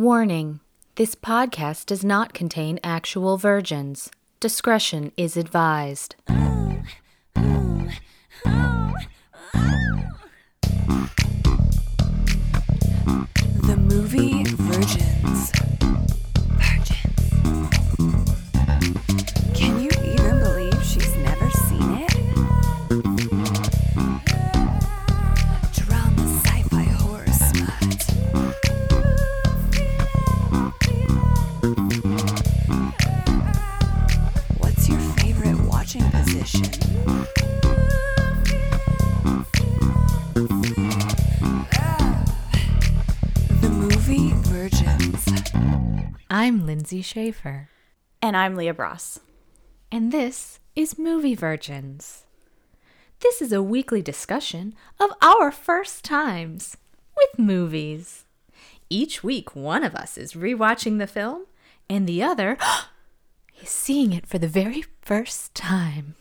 Warning this podcast does not contain actual virgins. Discretion is advised. Oh. Lindsay Schaefer, And I'm Leah Bross. and this is Movie Virgins. This is a weekly discussion of our first times with movies. Each week, one of us is rewatching the film, and the other is seeing it for the very first time.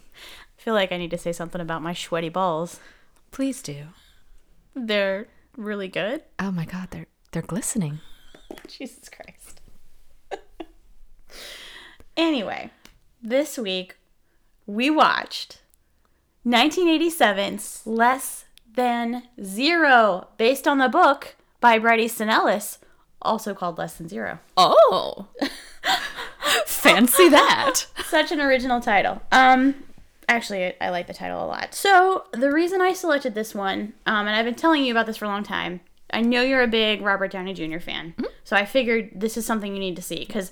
I feel like I need to say something about my sweaty balls. Please do. They're really good. Oh my god, they're they're glistening. Jesus Christ. Anyway, this week we watched 1987's Less Than Zero, based on the book by Bret Easton Ellis, also called Less Than Zero. Oh. Fancy that. Such an original title. Um, actually, I, I like the title a lot. So the reason I selected this one, um, and I've been telling you about this for a long time. I know you're a big Robert Downey Jr. fan, so I figured this is something you need to see because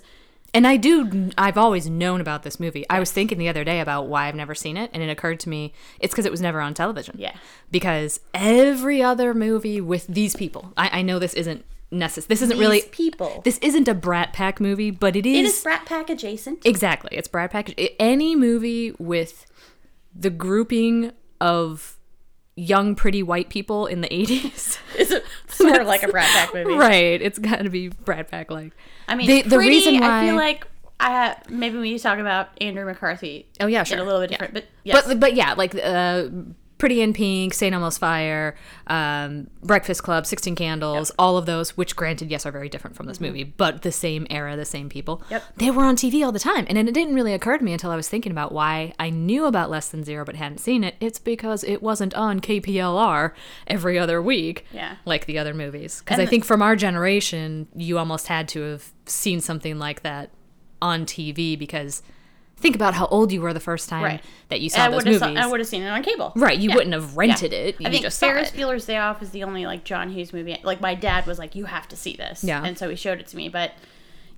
And I do, I've always known about this movie. I was thinking the other day about why I've never seen it, and it occurred to me it's because it was never on television. Yeah. Because every other movie with these people, I, I know this isn't necessary. This isn't really. People. This isn't a Brat Pack movie, but it it is. is Brat Pack adjacent. exactly. It's Brat Pack. Any movie with the grouping of young, pretty white people in the 80s. Is it sort of like a Brat Pack movie? right. It's got to be Brat Pack like. I mean, The- the, the reason I feel like I maybe we need to talk about Andrew McCarthy. Oh, yeah, sure. a little bit Yeah. different, but yes. But but yeah, like uh, Pretty in Pink, Saint Elmo's Fire, um, Breakfast Club, Sixteen Candles, all of those, which granted, yes, are very different from this movie, but the same era, the same people. Yep. They were on TV all the time, and it didn't really occur to me until I was thinking about why I knew about Less Than Zero but hadn't seen it. It's because it wasn't on KPLR every other week, Yeah. like the other movies. Because I think from our generation, you almost had to have seen something like that on TV because. Think about how old you were the first time Right. that you And saw I those movies. I would have seen it on cable. Right, you Yeah. wouldn't have rented Yeah. it. You I think just saw Ferris. Bueller's Day Off is the only like John Hughes movie. Like my dad was like, "You have to see this," Yeah. and so he showed it to me. But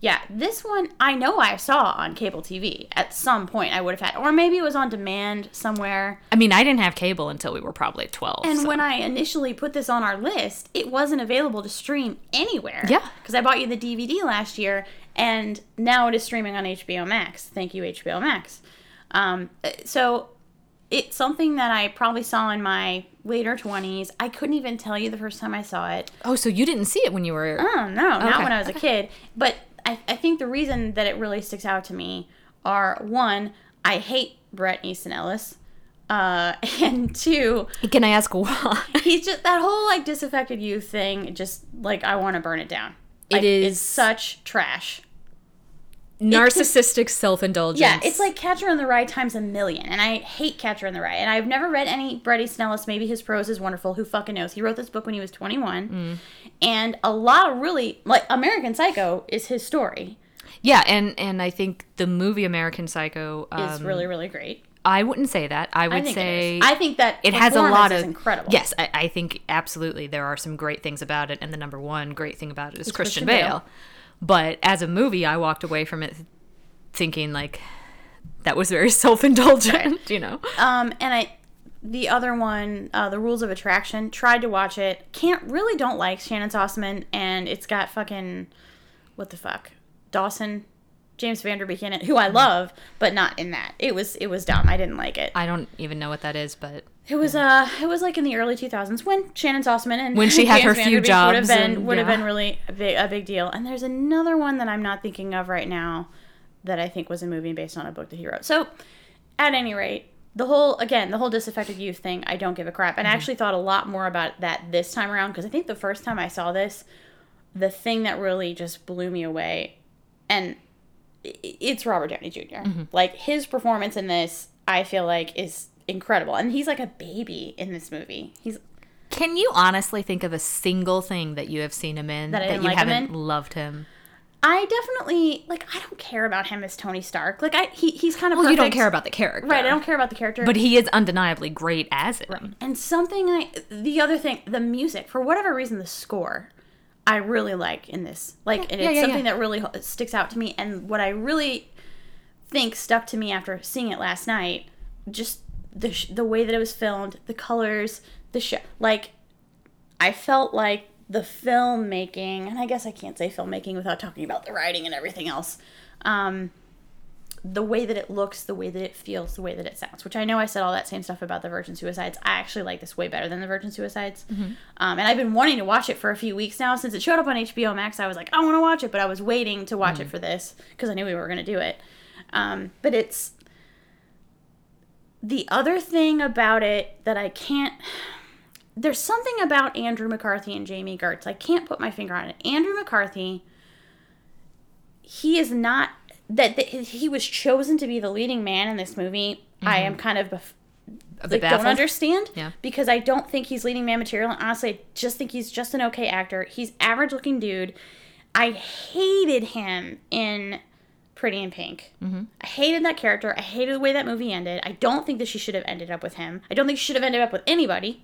yeah, this one I know I saw on cable TV at some point. I would have had, or maybe it was on demand somewhere. I mean, I didn't have cable until we were probably 12. And so- when I initially put this on our list, it wasn't available to stream anywhere. Yeah. Because I bought you the DVD last year, and now it is streaming on HBO Max. Thank you, HBO Max. Um, so it's something that I probably saw in my later 20s. I couldn't even tell you the first time I saw it. oh, so you didn't see it when you were. Oh, no, not when I was a kid. But I, I think the reason that it really sticks out to me are one, I hate Bret Easton Ellis. Uh, and two, Can I ask why? he's just that whole like disaffected youth thing just like i want to burn it down It Like, is- it's such trash Narcissistic self indulgence. yeah it's like catcher in the rye times a million and i hate catcher in the rye and i've never read any Bret Easton Ellis maybe his prose is wonderful who fucking knows he wrote this book when he was 21 Mm. and a lot of really like american psycho is his story Yeah, and, and I think the movie American Psycho. Um, is really really great I wouldn't say that. I would i say. i think that it has a lot of incredible Yes, I, I think absolutely there are some great things about it, and the number one great thing about it is Christian, Christian Bale. Bale. But as a movie, I walked away from it thinking like that was very self indulgent. You know, Um, and I, the other one, uh, the Rules of Attraction, tried to watch it. Can't really don't like Shannyn Sossamon, and it's got fucking what the fuck Dawson, James Van Der Beek in it, who I love, but not in that. It was it was dumb. I didn't like it. I don't even know what that is, but It was uh it was like in the early 2000s when Shannyn Sossamon and When she had James her few Van Der Beek would have been and- would have been really a big, a big deal. And there's another one that I'm not thinking of right now that I think was a movie based on a book that he wrote. So, at any rate, the whole again the whole disaffected youth thing, I don't give a crap. And I actually thought a lot more about that this time around because I think the first time I saw this, the thing that really just blew me away, and it's Robert Downey junior mm-hmm. Like his performance in this, I feel like is incredible, and he's like a baby in this movie. He's Can you honestly think of a single thing that you have seen him in That that, you like haven't in? loved him? I definitely like. I don't care about him as Tony Stark. Like I, he, he's kind of Well, you don't care about the character, right. I don't care about the character, But he is undeniably great as him. And something I the other thing, the music, for whatever reason the score I really like in this. Like and it's yeah, something yeah. that really sticks out to me and what I really think stuck to me after seeing it last night, just the sh- the way that it was filmed, the colors, the show. Like I felt like the filmmaking, and I guess I can't say filmmaking without talking about the writing and everything else. Um, the way that it looks, the way that it feels, the way that it sounds. Which I know I said all that same stuff about the Virgin Suicides. I actually like this way better than the Virgin Suicides. Um, and I've been wanting to watch it for a few weeks now since it showed up on HBO Max. I was like, I want to watch it, but I was waiting to watch it for this because I knew we were going to do it. Um, but it's the other thing about it that I can't. There's something about Andrew McCarthy and Jami Gertz. I can't put my finger on it. Andrew McCarthy he is not that, that he was chosen to be the leading man in this movie. I am kind of bef- like don't understand Yeah. because I don't think he's leading man material. And honestly, I just think he's just an okay actor. He's average looking dude. I hated him in Pretty in Pink. Mm-hmm. I hated that character. I hated the way that movie ended. I don't think that she should have ended up with him. I don't think she should have ended up with anybody.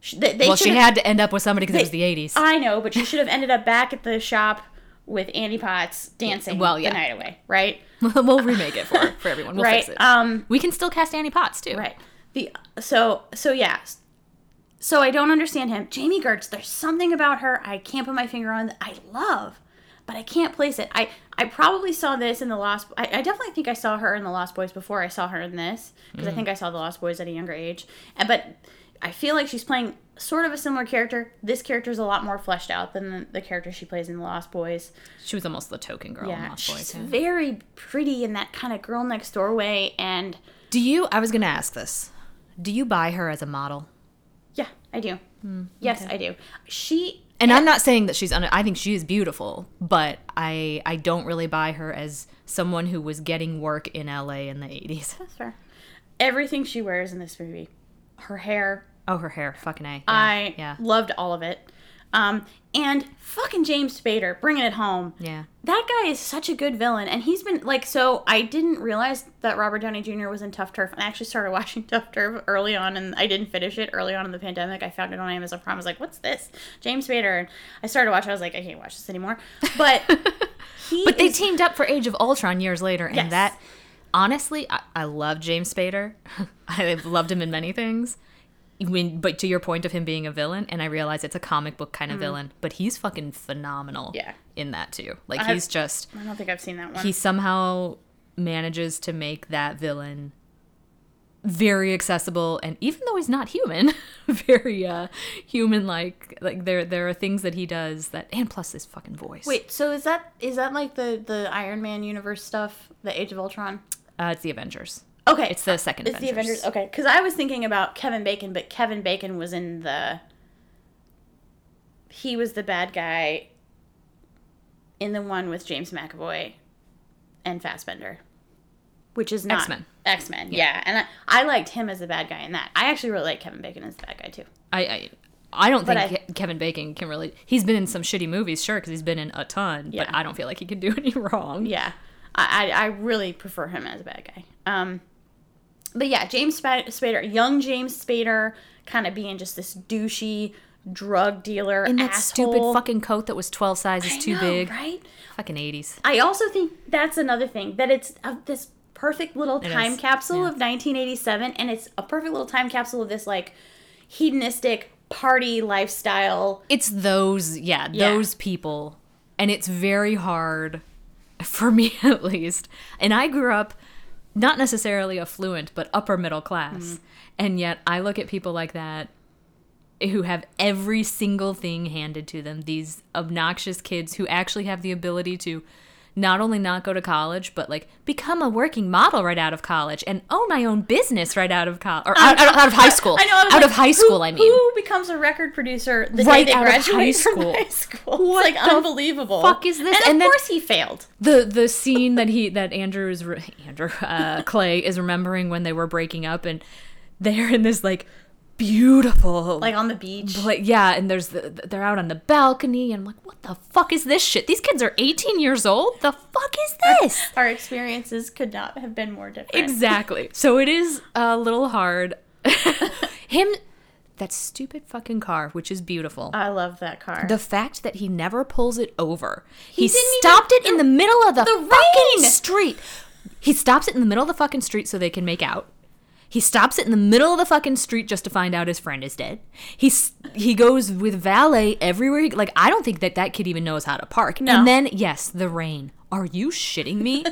Sh- They, they Well, she had to end up with somebody because it was the 80s. I know, but she should have ended up back at the shop with Annie Potts dancing Well, yeah. the night away, right? we'll remake it for, for everyone. We'll right. fix it. Um, we can still cast Annie Potts, too. right. The so so yeah. So I don't understand him. Jami Gertz, there's something about her I can't put my finger on that I love, but I can't place it. I I probably saw this in the Lost. I, I definitely think I saw her in the Lost Boys before I saw her in this because I think I saw the Lost Boys at a younger age. And but I feel like she's playing sort of a similar character. This character is a lot more fleshed out than the, the character she plays in the Lost Boys. She was almost the token girl in Yeah, Lost she's Boys. yeah. very pretty in that kind of girl next door way, and Do you, I was going to ask this. Do you buy her as a model? yeah, I do. Hmm, yes, I do. She And I'm not saying that she's, un- I think she is beautiful, but I, I don't really buy her as someone who was getting work in LA in the 80s. that's fair. Everything she wears in this movie, her hair, Oh, her hair. Fucking A. Yeah. I Yeah. loved all of it. Um, and fucking James Spader bringing it home. Yeah. That guy is such a good villain, and he's been like so. I didn't realize that Robert Downey Jr. was in Tuff Turf, and I actually started watching Tuff Turf early on, and I didn't finish it early on in the pandemic. I found it on Amazon Prime. I was like, "What's this?" James Spader, and I started watching. I was like, "I can't watch this anymore." But he, But they is- teamed up for Age of Ultron years later, and Yes. that honestly, I, I love James Spader. I've loved him in many things. When, but to your point of him being a villain, and I realize it's a comic book kind of villain, but he's fucking phenomenal. Yeah. in that too. Like I- he's just I don't think I've seen that one. he somehow manages to make that villain very accessible and even though he's not human very uh human like like there there are things that he does that and plus his fucking voice Wait, so is that is that like the the Iron Man universe stuff, the Age of Ultron? uh it's the avengers Okay, it's the second It's the avengers. Avengers. Okay, because I was thinking about Kevin Bacon, but Kevin Bacon was in the. He was the bad guy. In the one with James McAvoy, and Fassbender, which is not X-Men. X Men, yeah. And I, I liked him as the bad guy in that. I actually really like Kevin Bacon as the bad guy too. I, I I don't But think I- Kevin Bacon can really. He's been in some shitty movies, sure, because he's been in a ton. Yeah. But I don't feel like he can do any wrong. Yeah, I, I, I really prefer him as a bad guy. Um, but yeah, James Spader, young James Spader, kind of being just this douchey drug dealer In that asshole. stupid fucking coat that was twelve sizes I too know, big. right? Fucking eighties. I also think that's another thing that it's uh, this perfect little time is, capsule yeah. of 1987, and it's a perfect little time capsule of this like hedonistic party lifestyle. It's those, yeah, Yeah. those people, and it's very hard for me at least. And I grew up not necessarily affluent, but upper middle class, Mm-hmm. and yet I look at people like that who have every single thing handed to them. These obnoxious kids who actually have the ability to not only not go to college, but like become a working model right out of college and own my own business right out of college or out, out, out of high school. I know. I out like, of high who- school, I mean. who becomes a record producer the Right day they of high graduate from school. high school? What it's like the unbelievable. fuck is this? And, And of then- course he failed. the the scene that he that Andrew is re- Andrew uh, Clay is remembering when they were breaking up and they're in this like beautiful Like on the beach. like yeah and there's the they're out on the balcony and I'm like what the fuck is this shit these kids are 18 years old the fuck is this Our experiences could not have been more different. exactly so it is a little hard him that stupid fucking car which is beautiful I love that car. the fact that he never pulls it over. He, even- stopped it in the middle of the, the fucking rain! street. He stops it in the middle of the fucking street so they can make out. He stops it in the middle of the fucking street just to find out his friend is dead. He's he goes with valet everywhere. He, like I don't think that that kid even knows how to park. No. And then yes, the rain. Are you shitting me?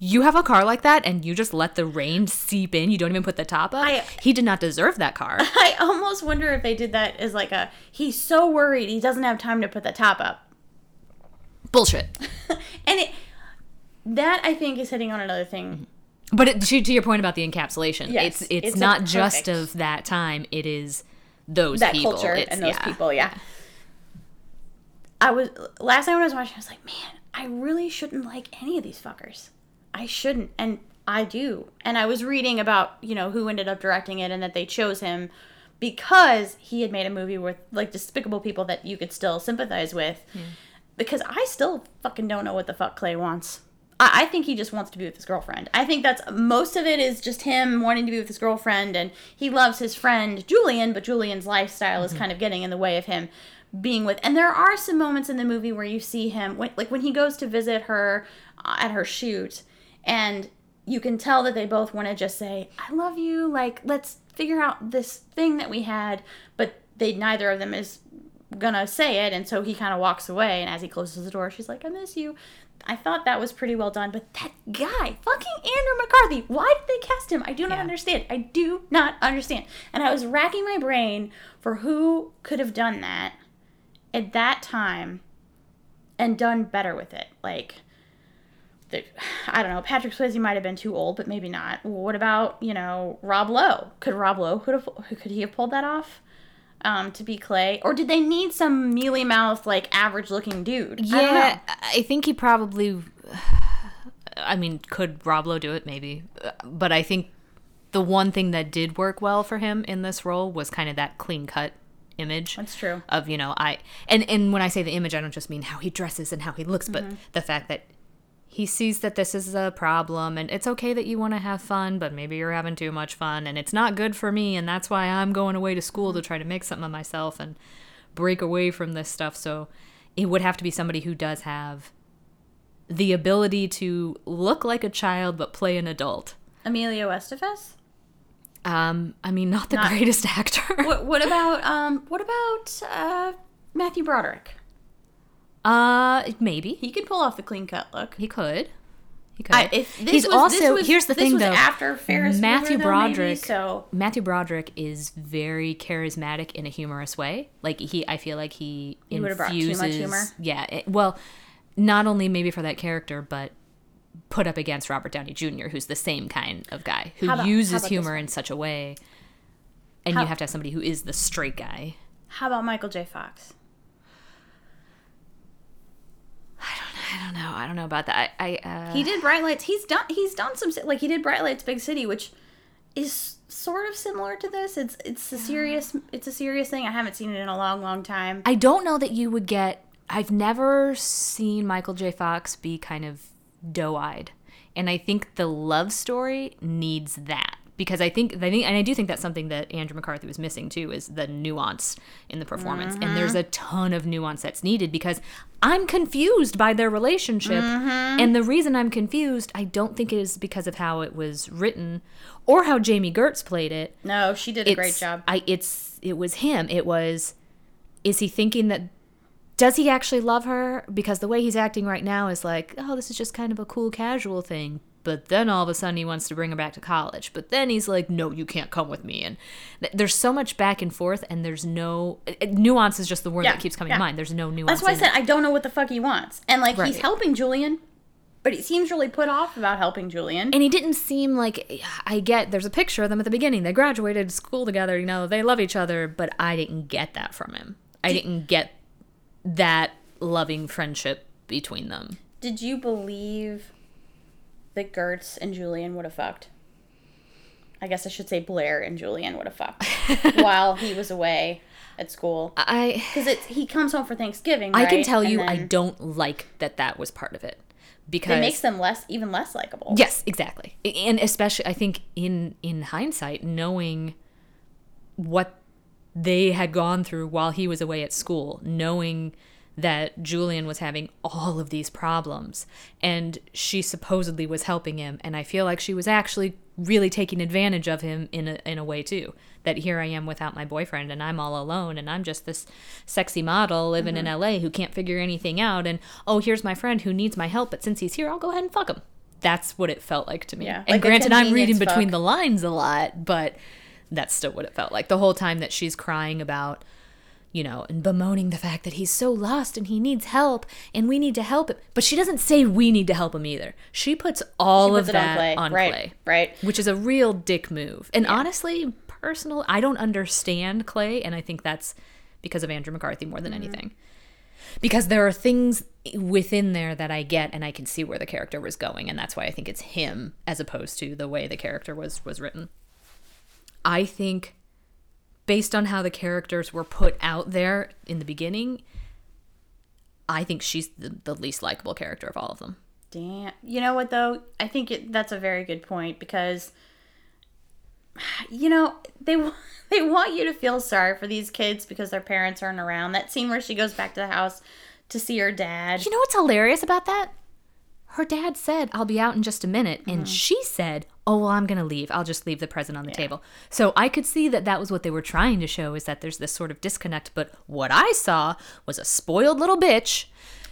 you have a car like that and you just let the rain seep in. You don't even put the top up. I- he did not deserve that car. I almost wonder if they did that as like a he's so worried he doesn't have time to put the top up. Bullshit. And it that I think is hitting on another thing. But it, to, to your point about the encapsulation, Yes, it's it's, it's not just of that time. It is those That people. culture It's- and those yeah. people, yeah. I was last night when I was watching, I was like, man, I really shouldn't like any of these fuckers. I shouldn't, and I do. And I was reading about you know who ended up directing it and that they chose him because he had made a movie with like despicable people that you could still sympathize with. Because I still fucking don't know what the fuck Clay wants. I, I think he just wants to be with his girlfriend. I think that's most of it is just him wanting to be with his girlfriend, and he loves his friend Julian, but Julian's lifestyle is kind of getting in the way of him being with. And there are some moments in the movie where you see him, when, like when he goes to visit her uh, at her shoot, and you can tell that they both want to just say, "I love you," like let's figure out this thing that we had, but they neither of them is gonna say it, and so he kind of walks away. And as he closes the door, she's like, "I miss you." I thought that was pretty well done, but that guy, fucking Andrew McCarthy, why did they cast him? I do not Yeah. understand. I do not understand. And I was racking my brain for who could have done that at that time and done better with it. Like, the, I don't know. Patrick Swayze might have been too old, but maybe not. What about you know Rob Lowe? Could Rob Lowe could have could he have pulled that off? Um, to be Clay, or did they need some mealy mouth, like average looking dude? I. Yeah, I think he probably. I mean, could Rob Lowe do it? Maybe, but I think the one thing that did work well for him in this role was kind of that clean cut image. That's true. Of you know, I and and when I say the image, I don't just mean how he dresses and how he looks, Mm-hmm. but the fact that he sees that this is a problem and it's okay that you want to have fun, but maybe you're having too much fun and it's not good for me and that's why I'm going away to school to try to make something of myself and break away from this stuff. So it would have to be somebody who does have the ability to look like a child but play an adult. Emilio Estevez. Um, I mean, not the Not- greatest actor. What what about um what about uh Matthew Broderick? Uh, maybe He could pull off the clean cut look. he could. He could. I, if this He's was, also this was, here's the thing though. after Ferris Matthew though, maybe, Broderick. so Matthew Broderick is very charismatic in a humorous way. Like he, I feel like he He would've brought too much infuses. humor? Yeah. It, well, not only maybe for that character, but put up against Robert Downey Jr., who's the same kind of guy who about- uses humor in such a way. And How- you have to have somebody who is the straight guy. how about Michael J. Fox? I don't know. I don't know about that. I, I uh, He did Bright Lights. He's done he's done some like he did Bright Lights Big City, which is sort of similar to this. It's it's a serious it's a serious thing. I haven't seen it in a long long time. I don't know that you would get. I've never seen Michael J. Fox be kind of doe eyed. And I think the love story needs that. Because I think, I think, and I do think that's something that Andrew McCarthy was missing too, is the nuance in the performance. And there's mm-hmm. a ton of nuance that's needed because I'm confused by their relationship. Mm-hmm. And the reason I'm confused, I don't think it is because of how it was written or how Jami Gertz played it No, she did a great job. I it's it was him. It was is he thinking that does he actually love her? Because the way he's acting right now is like, oh, this is just kind of a cool casual thing. But then all of a sudden he wants to bring her back to college. But then he's like, no, you can't come with me. And th- there's so much back and forth, and there's no uh, nuance is just the word Yeah, that keeps coming yeah. to mind. There's no nuance. That's why I said it. I don't know what the fuck he wants. And like he's helping Julian, but he seems really put off about helping Julian. and he didn't seem like I get. There's a picture of them at the beginning. They graduated school together. You know, they love each other. But I didn't get that from him. I didn't get that loving friendship between them. Did you believe that Gertz and Julian would have fucked? I guess I should say Blair and Julian would have fucked while he was away at school. I Because it's he comes home for Thanksgiving. I can tell And you, I don't like that that was part of it because It makes them less, even less likable. Yes, exactly. And especially I think in in hindsight knowing what they had gone through while he was away at school, knowing that Julian was having all of these problems and she supposedly was helping him and I feel like she was actually really taking advantage of him in a, in a way too. That here I am without my boyfriend and I'm all alone and I'm just this sexy model living in LA who can't figure anything out and oh here's my friend who needs my help but since he's here I'll go ahead and fuck him. That's what it felt like to me. Yeah, and like granted I'm reading convenience between the lines a lot but that's still what it felt like. The whole time that she's crying about you know, and bemoaning the fact that he's so lost and he needs help and we need to help him. But she doesn't say we need to help him either. She puts all puts of it on that Clay. on Right, Clay. right. Which is a real dick move. And honestly, personal, I don't understand Clay, and I think that's because of Andrew McCarthy more than Mm-hmm. anything. Because there are things within there that I get and I can see where the character was going, and that's why I think it's him as opposed to the way the character was was written. I think based on how the characters were put out there in the beginning, I think she's the, the least likable character of all of them. Damn. You know what though? I think it, that's a very good point because you know, they they want you to feel sorry for these kids because their parents aren't around. That scene where she goes back to the house to see her dad. You know what's hilarious about that? Her dad said, I'll be out in just a minute. Mm-hmm. And she said, Oh, well, I'm going to leave. I'll just leave the present on the table. So I could see that that was what they were trying to show is that there's this sort of disconnect. But what I saw was a spoiled little bitch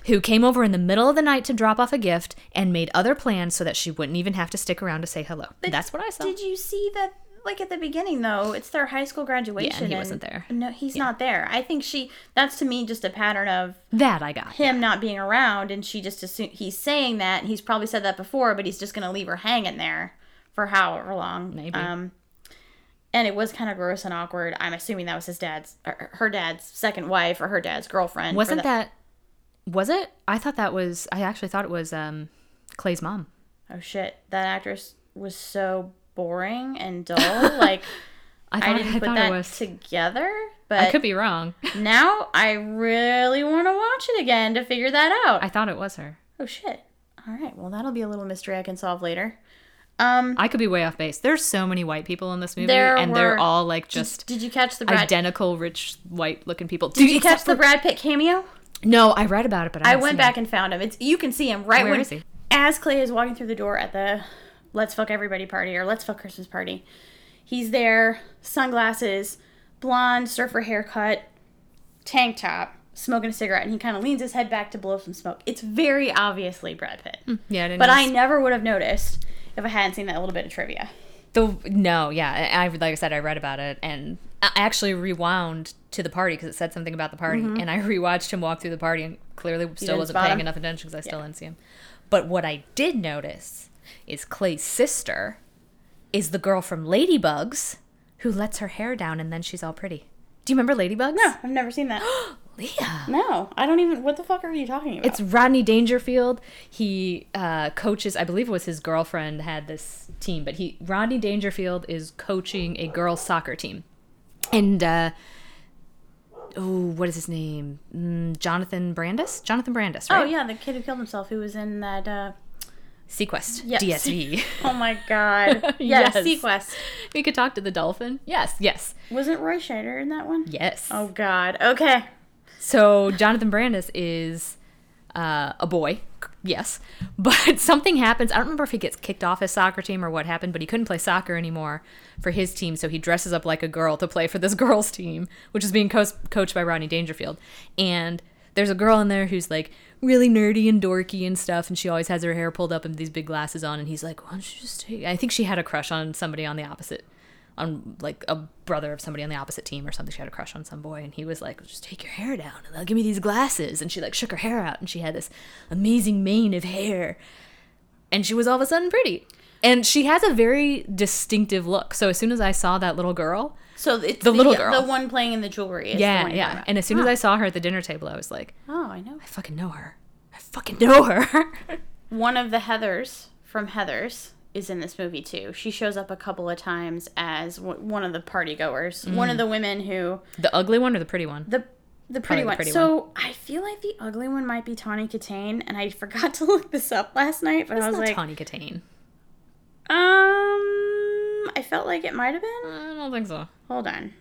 who came over in the middle of the night to drop off a gift and made other plans so that she wouldn't even have to stick around to say hello. That's what I saw. Did you see that? Like at the beginning, though, it's their high school graduation. Yeah, he wasn't there. No, he's not there. I think she. That's to me just a pattern of that I got. him not being around, and she just assume he's saying that. And he's probably said that before, but he's just gonna leave her hanging there for however long. Maybe. Um, and it was kind of gross and awkward. I'm assuming that was his dad's, or her dad's second wife, or her dad's girlfriend. Wasn't that. Was it? I thought that was. I actually thought it was um, Clay's mom. Oh shit! That actress was so boring and dull. like I I, thought, didn't I put that was. together. But I could be wrong. now I really want to watch it again to figure that out. I thought it was her. oh shit! All right, well that'll be a little mystery I can solve later. Um, I could be way off base. There's so many white people in this movie, There and they're all like just did you catch the Brad? identical, rich, white-looking people. Did you catch the Brad Pitt cameo? No, I read about it, but I, I went back it. and found him. It's you can see him right Where when is he? as Clay is walking through the door at the Let's Fuck Everybody party or Let's Fuck Christmas party. He's there, sunglasses, blonde surfer haircut, tank top, smoking a cigarette, and he kind of leans his head back to blow some smoke. It's very obviously Brad Pitt, Yeah, I didn't but I never would have noticed if I hadn't seen that little bit of trivia. The no, yeah, I like I said, I read about it, and I actually rewound to the party because it said something about the party, mm-hmm. and I rewatched him walk through the party, and clearly still wasn't paying him? enough attention because I still didn't see him. But what I did notice is Clay's sister is the girl from Ladybugs who lets her hair down and then she's all pretty. Do you remember Ladybugs? No, I've never seen that. Leah. no, I don't even. What the fuck are you talking about? It's Rodney Dangerfield. He uh, coaches. I believe it was his girlfriend had this team, but he Rodney Dangerfield is coaching a girls soccer team, and uh, oh, what is his name? Mm, Jonathan Brandis. Jonathan Brandis. Right? oh yeah, the kid who killed himself, who was in that. uh seaQuest. Yes. DSV. Oh my god. Yes, Yes. seaQuest. we could talk to the dolphin. Yes. Yes. Wasn't Roy Scheider in that one? Yes. Oh god. Okay. So Jonathan Brandis is uh, a boy, yes, but something happens. I don't remember if he gets kicked off his soccer team or what happened, but he couldn't play soccer anymore for his team, so he dresses up like a girl to play for this girls' team, which is being co- coached by Rodney Dangerfield. And there's a girl in there who's like really nerdy and dorky and stuff, and she always has her hair pulled up and these big glasses on, and he's like, why don't you just take? I think she had a crush on somebody on the opposite, on like a brother of somebody on the opposite team or something. She had a crush on some boy, and he was like, just take your hair down and they'll give me these glasses, and she like shook her hair out, and she had this amazing mane of hair, and she was all of a sudden pretty. And she has a very distinctive look. So as soon as I saw that little girl, So it's The little girl. the one playing in the jewelry. Is the yeah, yeah. And as soon as I saw her at the dinner table, I was like, oh, I know. I fucking know her. I fucking know her. One of the Heathers from Heathers is in this movie too. She shows up a couple of times as w- one of the party goers. One Mm. of the women who the ugly one or the pretty one? the the pretty the one. pretty so I feel like the ugly one might be Tawny Kitaen, and I forgot to look this up last night, but I was like, Tawny Kitaen. um, I felt like it might have been. I don't think so. Hold on.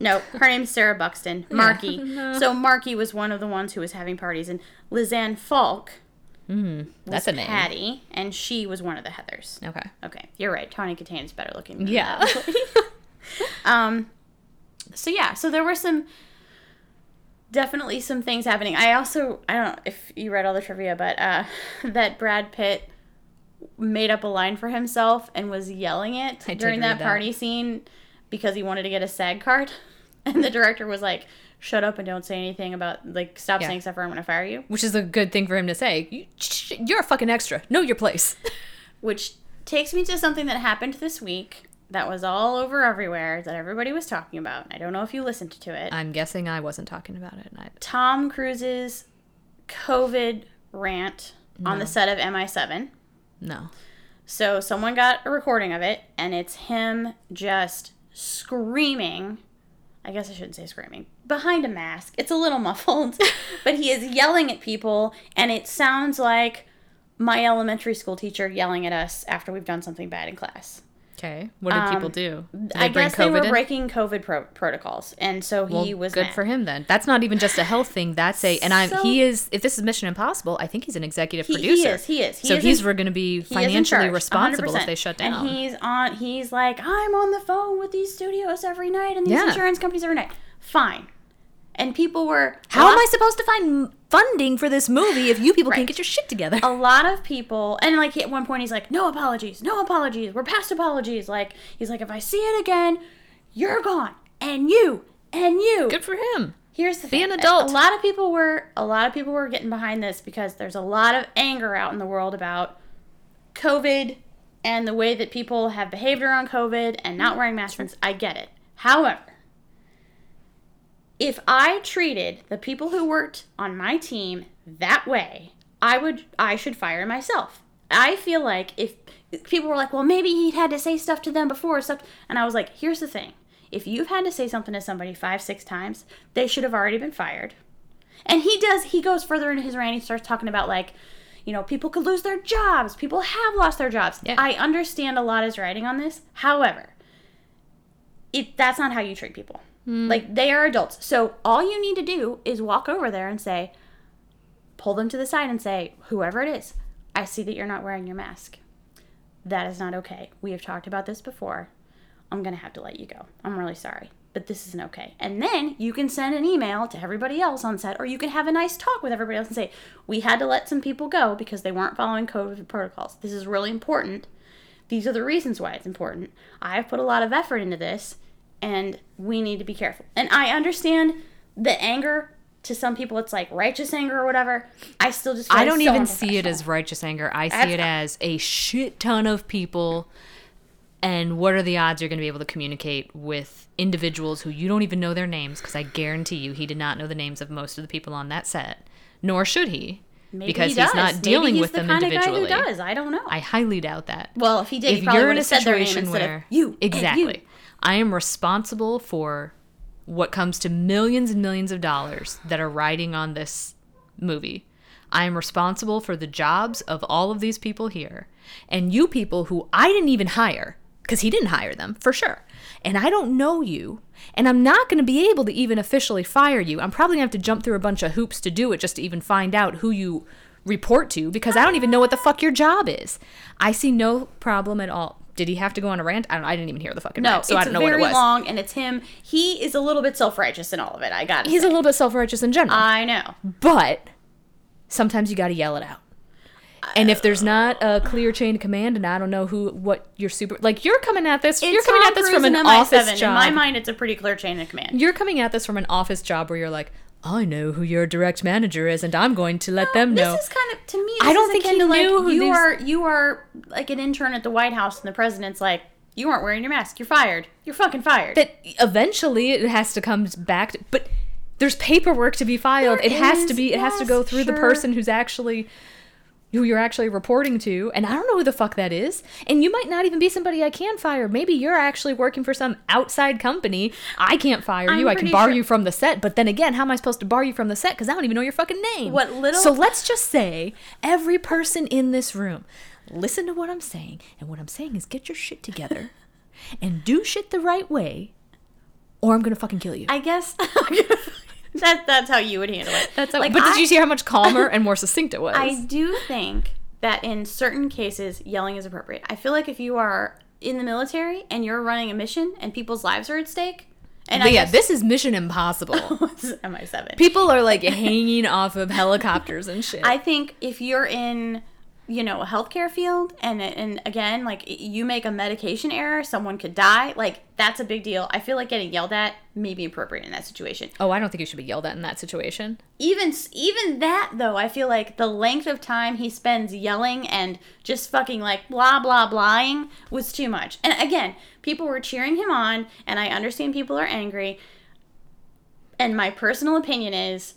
No, her name's Sarah Buxton. Marky. no. So Marky was one of the ones who was having parties, and Lisanne Falk That's a name. Patty, and she was one of the Heathers. Okay. Okay, you're right. Tawny Kitaen is better looking. Than Yeah. um. So yeah, so there were some definitely some things happening. I also I don't know if you read all the trivia, but uh, that Brad Pitt made up a line for himself and was yelling it I during that that. party scene because he wanted to get a SAG card, and the director was like. Shut up and don't say anything about like stop Yeah. saying stuff or I'm gonna fire you. Which is a good thing for him to say. you, you're a fucking extra. Know your place. which takes me to something that happened this week that was all over everywhere that everybody was talking about. I don't know if you listened to it. I'm guessing I wasn't talking about it. I, Tom Cruise's COVID rant on the set of MI7. no. So someone got a recording of it, and it's him just screaming. I guess I shouldn't say screaming. Behind a mask. It's a little muffled, but he is yelling at people, and it sounds like my elementary school teacher yelling at us after we've done something bad in class. Okay. What did people do? Did Um, I guess they were in? breaking COVID pro- protocols, and so he Well, was good mad. for him then. That's not even just a health thing. That's a and I'm So- he is. If this is Mission Impossible, I think he's an executive He- he producer. is, he is. He so is he's in- going to be He financially charge, responsible if 100%. they shut down. And he's on. He's like, I'm on the phone with these studios every night and these Yeah. insurance companies every night. Fine. And people were. How am I supposed to find funding for this movie if you people Right. can't get your shit together? A lot of people, and like at one point, he's like, "No apologies, no apologies. We're past apologies." Like he's like, "If I see it again, you're gone, and you, and you." Good for him. Here's the Be thing. an adult. A lot of people were a lot of people were getting behind this because there's a lot of anger out in the world about COVID and the way that people have behaved around COVID and not wearing masks. I get it. However, if I treated the people who worked on my team that way, I would I should fire myself. I feel like if people were like, "Well, maybe he'd had to say stuff to them before stuff," and I was like, "Here's the thing: if you've had to say something to somebody five, six times, they should have already been fired." And he does. He goes further into his rant. He starts talking about like, you know, people could lose their jobs. People have lost their jobs. Yeah. I understand a lot is writing on this. However, it that's not how you treat people. Mm. Like they are adults. So all you need to do is walk over there and say, pull them to the side and say, whoever it is, I see that you're not wearing your mask. That is not okay. We have talked about this before. I'm going to have to let you go. I'm really sorry, but this isn't okay. And then you can send an email to everybody else on set, or you can have a nice talk with everybody else and say, We had to let some people go because they weren't following COVID protocols. This is really important. These are the reasons why it's important. I have put a lot of effort into this, and we need to be careful. And I understand the anger. To some people, it's like righteous anger or whatever. I still just I don't so even see it as righteous anger. I see That's it as a shit ton of people. And what are the odds you're going to be able to communicate with individuals who you don't even know their names? Because I guarantee you, he did not know the names of most of the people on that set, nor should he, Maybe because he he's not Maybe dealing he's with the them kind individually. Of guy who does. I don't know. I highly doubt that. well, if he did, if he probably you're would in a have said their name situation where of you. exactly, you. I am responsible for what comes to millions and millions of dollars that are riding on this movie. I am responsible for the jobs of all of these people here, and you people who I didn't even hire because he didn't hire them for sure. And I don't know you, and I'm not going to be able to even officially fire you. I'm probably going to have to jump through a bunch of hoops to do it just to even find out who you report to because I don't even know what the fuck your job is. I see no problem at all. Did he have to go on a rant? I don't. I didn't even hear the fucking No, rant, so it's I don't know what very it was. long, and it's him. He is a little bit self righteous in all of it. I got. He's a little bit self righteous in general, I know. but sometimes you got to yell it out. And if there's not a clear chain of command, and I don't know who, what your super, like you're coming at this, you're coming Tom at this Cruise from an office MI7. job. In my mind, it's a pretty clear chain of command. You're coming at this from an office job where you're like, I know who your direct manager is, and I'm going to let them know. This is kind of to me. I don't is think he to, like, knew who you these- are. You are like an intern at the White House, and the president's like, "You aren't wearing your mask. You're fired. You're fucking fired." that eventually it has to come back, to, but there's paperwork to be filed. There it has to be. It has to go through the person who's actually. Who you're actually reporting to, and I don't know who the fuck that is. And you might not even be somebody I can fire. Maybe you're actually working for some outside company. I can't fire you. I'm I can bar sure- you from the set. But then again, how am I supposed to bar you from the set? Because I don't even know your fucking name. What little- So let's just say every person in this room, listen to what I'm saying, and what I'm saying is get your shit together, and do shit the right way, or I'm gonna fucking kill you. I guess that that's how you would handle it. That's how, like, but did you see how much calmer and more succinct it was? I do think that in certain cases, yelling is appropriate. I feel like if you are in the military and you're running a mission and people's lives are at stake, and but I yeah, guess, this is Mission Impossible. is MI7. People are like hanging off of helicopters and shit. I think if you're in, you know, a healthcare field, and and again, like you make a medication error, someone could die. Like that's a big deal. I feel like getting yelled at may be appropriate in that situation. oh, I don't think you should be yelled at in that situation. Even even that though, I feel like the length of time he spends yelling and just fucking like blah blah blahing was too much. And again, people were cheering him on, and I understand people are angry. And my personal opinion is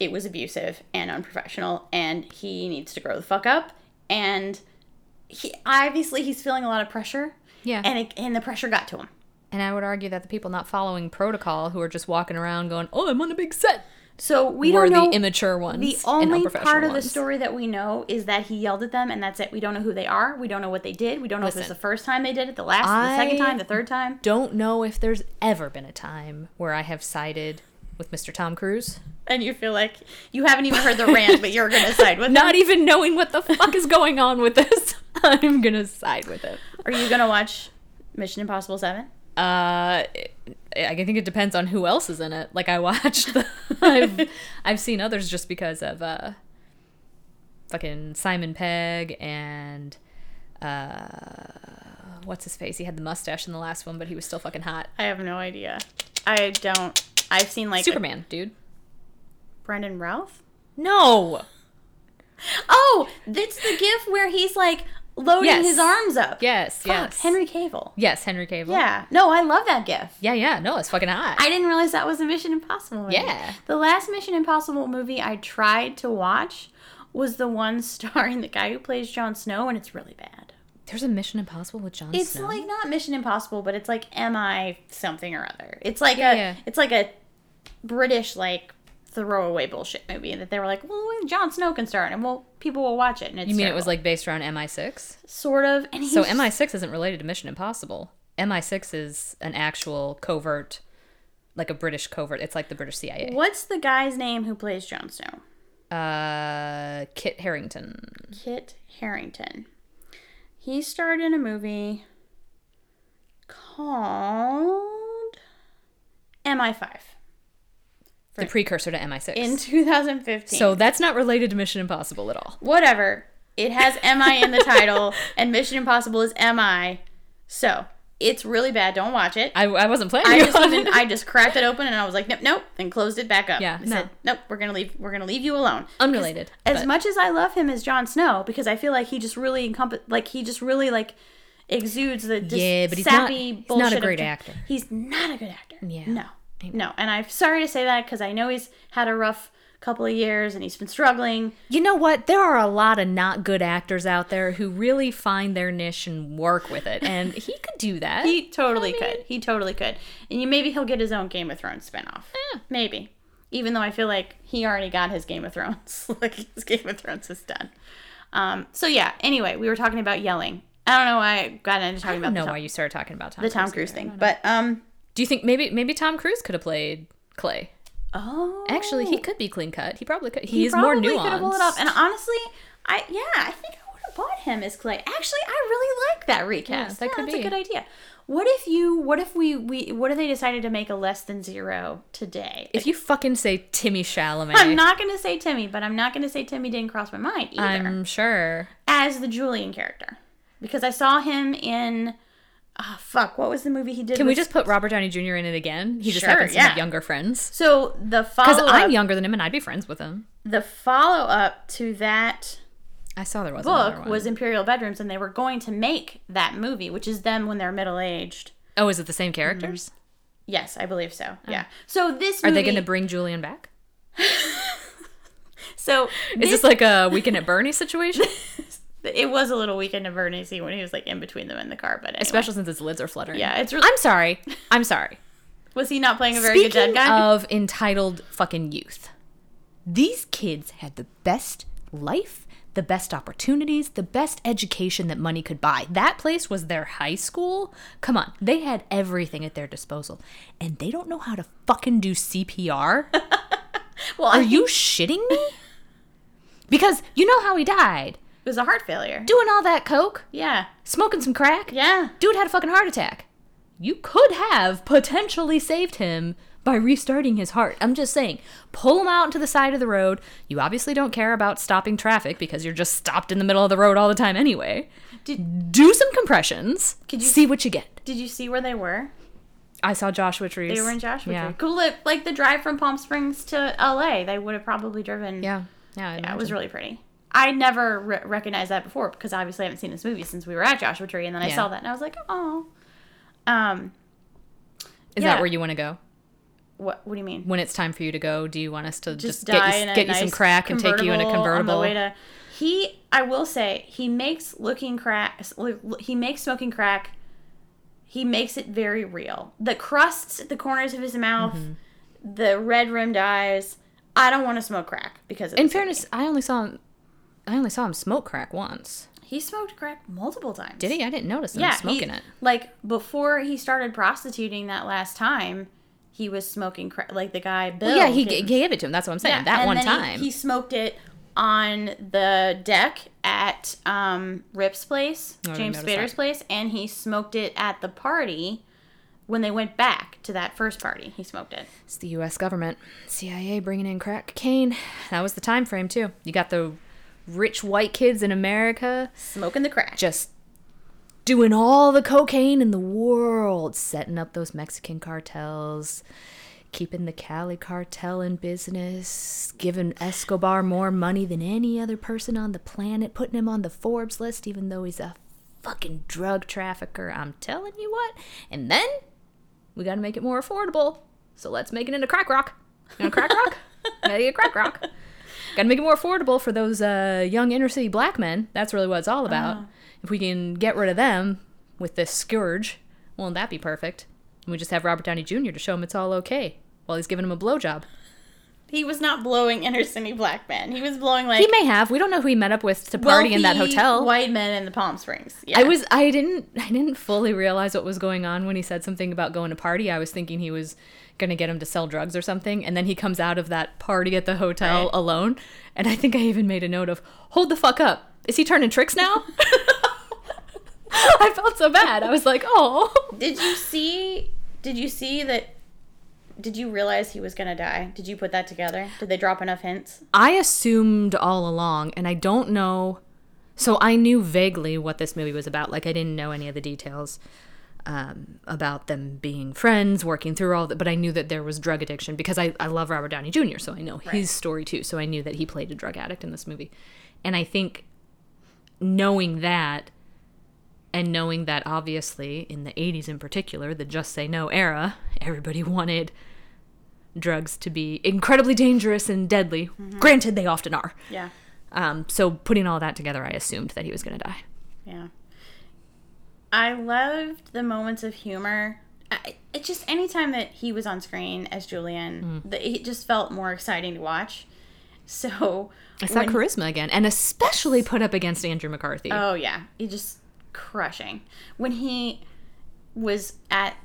it was abusive and unprofessional and he needs to grow the fuck up. And he obviously he's feeling a lot of pressure. Yeah. and it, and the pressure got to him. And I would argue that the people not following protocol, who are just walking around going, "Oh, I'm on a big set," so we were don't know the immature ones. the only part of the story that we know is that he yelled at them and that's it. We don't know who they are. We don't know what they did. We don't know if it was the first time they did it the last the second time the third time. Don't know if there's ever been a time where I have sided with Mr. Tom Cruise, and you feel like you haven't even heard the rant but you're gonna side with not him even knowing what the fuck is going on with this. I'm gonna side with it. are you gonna watch mission impossible 7 Uh, I think it depends on who else is in it. Like I watched, the, I've I've seen others just because of uh, fucking Simon Pegg and uh, what's his face? He had the mustache in the last one, but he was still fucking hot. i have no idea i don't i've seen like Superman, dude. Brendan ralph No. Oh, that's the gif where he's like loading Yes. his arms up. Yes. Fuck, yes. Henry Cavill. Yes, Henry Cavill. Yeah. No, I love that gif. Yeah. Yeah. No, it's fucking hot. I didn't realize that was a Mission Impossible movie. Yeah. The last Mission Impossible movie I tried to watch was the one starring the guy who plays Jon Snow, and it's really bad. There's a Mission Impossible with Jon Snow? It's Snow. like not Mission Impossible, but it's like MI something or other. It's like Yeah, a yeah. it's like a British like throwaway bullshit movie that they were like, well, Jon Snow can star in it. Well, people will watch it. And it's you mean it was like based around MI6? sort of? And So he's- MI6 isn't related to Mission Impossible. MI6 is an actual covert, like a British covert. It's like the British CIA. What's the guy's name who plays Jon Snow? Uh, Kit Harington. Kit Harington. He starred in a movie called MI5 The precursor to MI6. in 2015. so that's not related to Mission Impossible at all. whatever. It has MI in the title, and Mission Impossible is MI. So it's really bad. Don't watch it. I, I wasn't planning I just it. even I just cracked it open and I was like, nope, nope, and closed it back up. Yeah, I no. said, nope, we're gonna leave. We're gonna leave you alone. Unrelated. As much as I love him as Jon Snow, because I feel like he just really encompass, like he just really like exudes the dis- Yeah, but he's not- sappy he's not a great actor. He's not a good actor. Yeah. No, no, and I'm sorry to say that because I know he's had a rough couple of years and he's been struggling. You know what? There are a lot of not good actors out there who really find their niche and work with it, and he could do that. He totally I mean- could. He totally could. And you, maybe he'll get his own Game of Thrones spinoff. Yeah. Maybe. Even though I feel like he already got his Game of Thrones. like his Game of Thrones is done. Um, so yeah, anyway, we were talking about yelling. I don't know why I got into I talking don't about know the Tom, why you started talking about Tom the Tom Cruise Cruise thing. But um do you think maybe maybe Tom Cruise could have played Clay? oh Actually, he could be clean cut. He probably could. he He's more nuanced. could have pulled it off. And honestly, I yeah, I think I would have bought him as Clay. Actually, I really like that recast. Yeah, that Yeah, could that's be. a good idea. What if you? What if we? We? What if they decided to make a less than zero today? If you fucking say Timmy Chalamet, I'm not going to say Timmy, but I'm not going to say Timmy didn't cross my mind either I'm sure. as the Julian character because I saw him in. Oh, fuck! What was the movie he did? Can we just put Robert Downey Jr. in it again? He just Sure, happens to yeah. have younger friends. So the follow Because I'm younger than him and I'd be friends with him. the follow up to that I saw there was book was Imperial Bedrooms, and they were going to make that movie, which is them when they're middle aged. Oh, is it the same characters? Mm-hmm. Yes, I believe so. Oh. Yeah. So this Are they going to bring Julian back? So Is this like a Weekend at Bernie situation? it was a little weekend of Bernie see when he was like in between them in the car, but anyway. Especially since his lids are fluttering. Yeah, it's really- I'm sorry. I'm sorry. was he not playing a very good Speaking dead guy? of entitled fucking youth, these kids had the best life, the best opportunities, the best education that money could buy. That place was their high school. Come on, they had everything at their disposal, and they don't know how to fucking do CPR. well, Are you shitting me? Because you know how he died. It was a heart failure. Doing all that coke, Yeah, smoking some crack. yeah. Dude had a fucking heart attack. You could have potentially saved him by restarting his heart. I'm just saying, pull him out into the side of the road. You obviously don't care about stopping traffic because you're just stopped in the middle of the road all the time anyway. Did Do some compressions. Could you- see what you get? Did you see where they were? I saw Joshua Trees. They were in Joshua Yeah. Tree. Cool. Like, like the drive from Palm Springs to L.A. They would have probably driven. Yeah. Yeah. I Yeah, it imagine. was really pretty. I never re- recognized that before because obviously I haven't seen this movie since we were at Joshua Tree, and then I Yeah. saw that and I was like, oh. Um, Is yeah. that where you want to go? what? What do you mean? When it's time for you to go, do you want us to just, Just, get you, get you some crack and take you in a On convertible? the way to, he, I will say, he makes looking crack. He makes smoking crack. He makes it very real. The crusts at the corners of his mouth, Mm-hmm. the red rimmed eyes. I don't want to smoke crack because of in fairness, I only saw him. I only saw him smoke crack once. he smoked crack multiple times. Did he? I didn't notice him yeah, smoking he- it. Like before he started prostituting that last time, he was smoking crack. Like the guy Bill. Well, yeah, he gave- g- gave it to him. That's what I'm saying. Yeah, that one then he- time. He, smoked it on the deck at um, Rip's place, I James Spader's that. place, and he smoked it at the party when they went back to that first party. He smoked it. It's the U.S. government, CIA bringing in crack cocaine. That was the time frame too. You got the rich white kids in America Smoking the crack. just doing all the cocaine in the world, setting up those Mexican cartels, keeping the Cali cartel in business, giving Escobar more money than any other person on the planet, putting him on the Forbes list, even though he's a fucking drug trafficker. I'm telling you what. And then we got to make it more affordable. So let's make it into crack rock. You know, crack rock? Gotta get crack rock. Got to make it more affordable for those uh, young inner city black men. That's really what it's all about. If we can get rid of them with this scourge, won't that be perfect? And we just have Robert Downey Jr. to show him it's all okay while he's giving him a blowjob. he was not blowing inner city black men. He was blowing like He may have. We don't know who he met up with to party in that hotel. White men in the Palm Springs. Yeah. I was I didn't I didn't fully realize what was going on when he said something about going to party. I was thinking he was gonna get him to sell drugs or something, and then he comes out of that party at the hotel Right. alone. And I think I even made a note of hold the fuck up. Is he turning tricks now? I felt so bad. I was like, oh. Did you see? Did you see that? Did you realize he was gonna die? Did you put that together? Did they drop enough hints? I assumed all along, and I don't know. So I knew vaguely what this movie was about. Like I didn't know any of the details um, about them being friends, working through all that. But I knew that there was drug addiction because I, I love Robert Downey Jr. So I know his story too. So I knew that he played a drug addict in this movie, and I think knowing that, and knowing that obviously in the '80s in particular, the Just Say No era, everybody wanted drugs to be incredibly dangerous and deadly. Granted, they often are. Yeah. Um, so putting all that together, I assumed that he was going to die. Yeah. I loved the moments of humor. I, it just anytime that he was on screen as Julian, Mm. the, it just felt more exciting to watch. So It's that charisma again, and especially put up against Andrew McCarthy. Oh yeah, he just crushing when he was at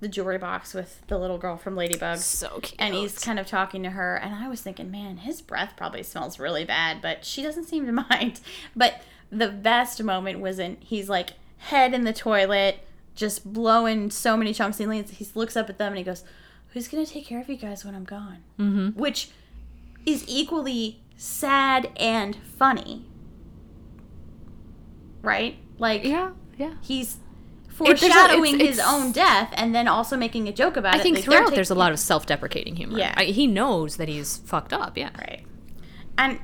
the jewelry box with the little girl from Ladybug. so cute. and he's kind of talking to her and i was thinking man his breath probably smells really bad but she doesn't seem to mind but the best moment was in he's like head in the toilet, just blowing so many chunks. He leans, he looks up at them and he goes, "Who's gonna take care of you guys when I'm gone?" Mm-hmm. Which is equally sad and funny, right? Like Yeah, yeah. he's foreshadowing it's- his it's- own death and then also making a joke about I it. I think Like, throughout there's a lot of self-deprecating humor. Yeah. I, he knows that he's fucked up. Yeah. Right. And,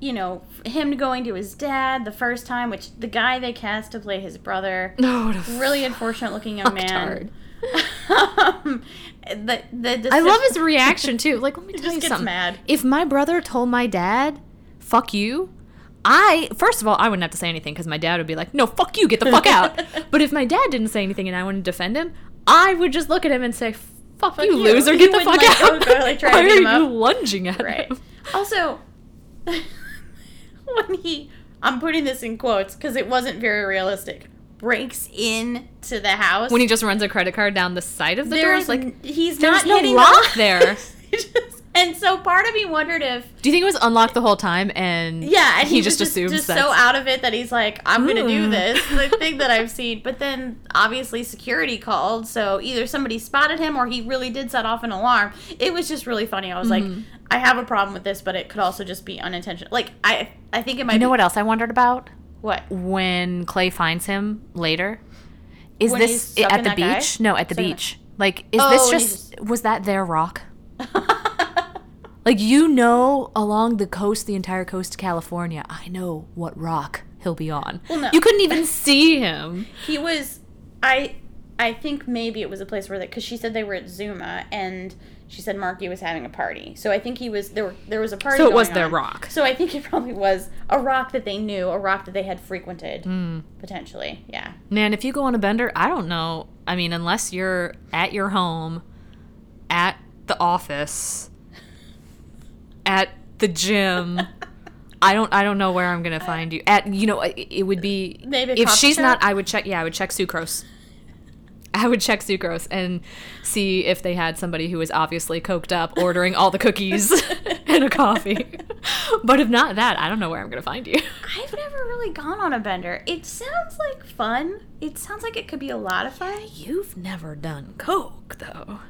you know, him going to his dad the first time, which the guy they cast to play his brother, No, what really unfortunate looking young man. um, the, the, I love his reaction too. Like, let me tell just you gets something. mad. If my brother told my dad, "Fuck you," I first of all I wouldn't have to say anything because my dad would be like, "No, fuck you, get the fuck out." but if my dad didn't say anything and I wouldn't defend him, I would just look at him and say, "Fuck, you, you." loser, get the fuck like, out." go- go, like, to Why are you up? lunging at Right. him? Also, when he, I'm putting this in quotes because it wasn't very realistic, breaks into the house. When he just runs a credit card down the side of the door, there's like, n- he's not no hitting lock the there. and so part of me wondered if do you think it was unlocked the whole time and yeah, and he, he, just was assumes just that's so out of it that he's like, I'm gonna do Hmm. this, the thing that I've seen. But then obviously security called, so either somebody spotted him or he really did set off an alarm. It was just really funny. I was Mm-hmm. like, I have a problem with this, but it could also just be unintentional. Like I, I think it might. You know be, what else I wondered about? What? when Clay finds him later. Is When this he's i- at the that guy? beach? No, at the beach. Like, is Oh, this he's just was that their rock? Like you know, along the coast, the entire coast of California, I know what rock he'll be on. Well, no. You couldn't even see him. He was, I, I think maybe it was a place where that because she said they were at Zuma and she said Marky was having a party. So I think he was there. Were, there was a party. So it was their on. rock. So I think it probably was a rock that they knew, a rock that they had frequented, Hmm. potentially. Yeah. Man, if you go on a bender, I don't know. I mean, unless you're at your home, at the office, at the gym. I don't. I don't know where I'm gonna find you. At you know, it, it would be Maybe if she's not. I would check. Yeah, I would check Sucrose. I would check Sucrose and see if they had somebody who was obviously coked up ordering all the cookies and a coffee. but if not that, I don't know where I'm gonna find you. I've never really gone on a bender. It sounds like fun. It sounds like it could be a lot of fun, You've never done coke though.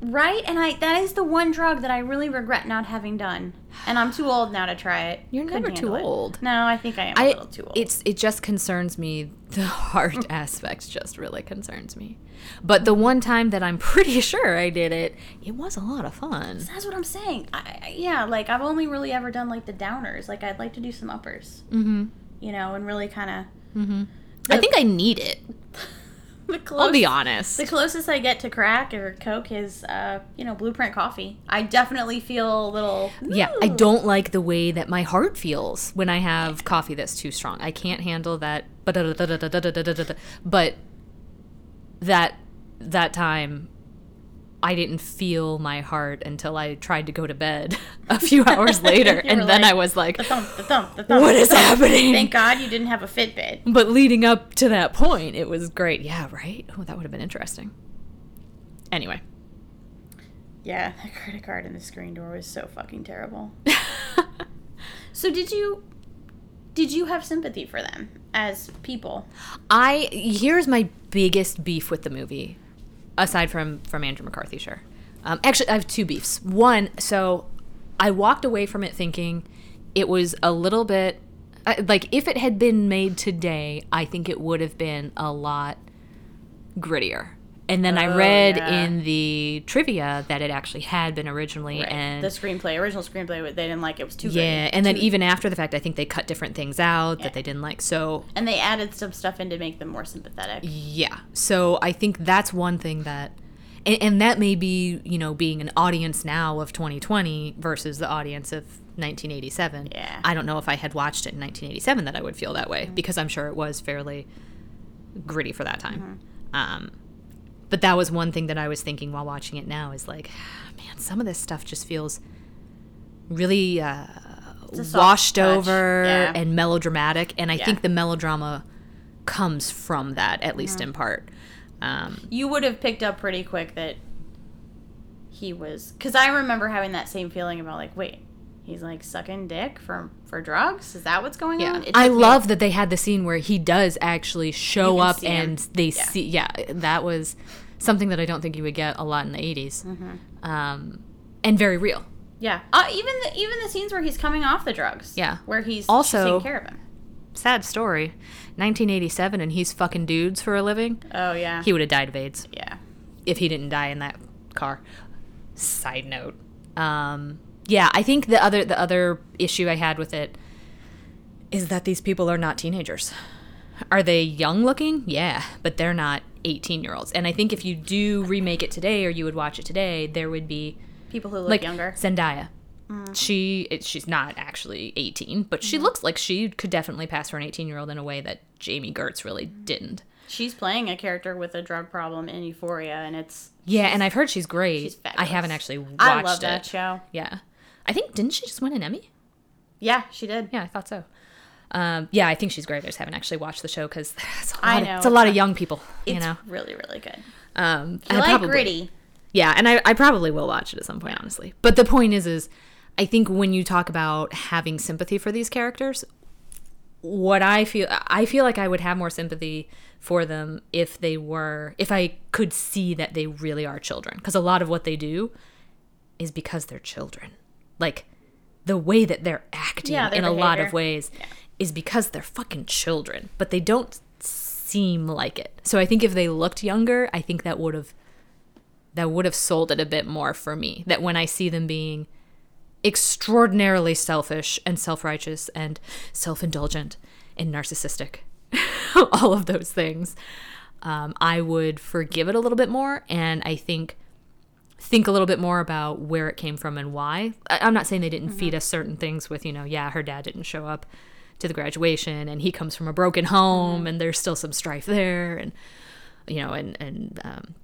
right? And I that is the one drug that I really regret not having done. And I'm too old now to try it. You're Couldn't never too it. old. No, I think I am a I little too old. it's it just concerns me. The heart aspect just really concerns me. But the one time that I'm pretty sure I did it, it was a lot of fun. That's what I'm saying. I, yeah, like I've only really ever done like the downers. Like I'd like to do some uppers, Mm-hmm. you know, and really kind of. I think I need it. the I'll be honest. The closest I get to crack or Coke is, uh, you know, Blueprint coffee. I definitely feel a little. Yeah, I don't like the way that my heart feels when I have coffee that's too strong. I can't handle that. But that that time, I didn't feel my heart until I tried to go to bed a few hours later, and then like, I was like, The thump, the thump, the thump. "What is the thump." happening?" Thank God you didn't have a Fitbit. But leading up to that point, it was great. Yeah, right. Oh, that would have been interesting. Anyway, Yeah, the credit card in the screen door was so fucking terrible. So did you did you have sympathy for them as people? I here's my biggest beef with the movie, aside from from Andrew McCarthy. Sure, um, actually, I have two beefs. One, so I walked away from it thinking it was a little bit like if it had been made today, I think it would have been a lot grittier. And then I Oh, read yeah. in the trivia that it actually had been originally, Right. and the screenplay, original screenplay, they didn't like it was too yeah, gritty. and then Too- even after the fact, I think they cut different things out Yeah. that they didn't like. So and they added some stuff in to make them more sympathetic. Yeah. So I think that's one thing that, and, and that may be, you know, being an audience now of 2020 versus the audience of 1987. Yeah. I don't know if I had watched it in 1987 that I would feel that way Mm-hmm. because I'm sure it was fairly gritty for that time. Mm-hmm. Um, but that was one thing that I was thinking while watching it now is like, man, some of this stuff just feels really uh, washed touch. over Yeah. and melodramatic. And I Yeah. think the melodrama comes from that, at least Mm-hmm. in part. Um, You would have picked up pretty quick that he was because I remember having that same feeling about like, wait, he's like sucking dick for for drugs. Is that what's going Yeah, on? I love that they had the scene where he does actually show up see him. and they Yeah. see. Yeah, that was something that I don't think you would get a lot in the 80s, Mm-hmm. um, and very real. Yeah. Uh, even the even the scenes where he's coming off the drugs. Yeah. Where he's Also- taking care of him. Sad story. 1987, and he's fucking dudes for a living. Oh yeah. He would have died of AIDS yeah. if he didn't die in that car. Side note. Um, yeah, I think the other the other issue I had with it is that these people are not teenagers. Are they young looking? Yeah, but they're not 18 year olds. And I think if you do remake it today or you would watch it today, there would be People who look like younger. Zendaya. Mm. She it, she's not actually 18, but she mm-hmm. looks like she could definitely pass for an 18 year old in a way that Jami Gertz really mm-hmm. didn't. She's playing a character with a drug problem in Euphoria, and it's Yeah, and I've heard she's great. she's I haven't actually watched I love it. that show. Yeah. I think didn't she just win an Emmy? Yeah, she did. Yeah, I thought so. Um, yeah, I think she's great. I just haven't actually watched the show because it's a lot. Of- it's a lot of young people. It's you know. really really good. Um, You I like probably- gritty? Yeah, and I, I probably will watch it at some point, honestly. But the point is, is I think when you talk about having sympathy for these characters, what I feel, I feel like I would have more sympathy for them if they were, if I could see that they really are children. Because a lot of what they do is because they're children. Like the way that they're acting Yeah, in a lot of behavior. ways is because they're fucking children, but they don't seem like it. So I think if they looked younger, I think that would have that would have sold it a bit more for me. That when I see them being extraordinarily selfish and self righteous and self indulgent and narcissistic, all of those things, um, I would forgive it a little bit more. And I think think a little bit more about where it came from and why. I- I'm not saying they didn't feed us certain things with, you know, yeah, her dad didn't show up to the graduation and he comes from a broken home and there's still some strife there and you know and and um,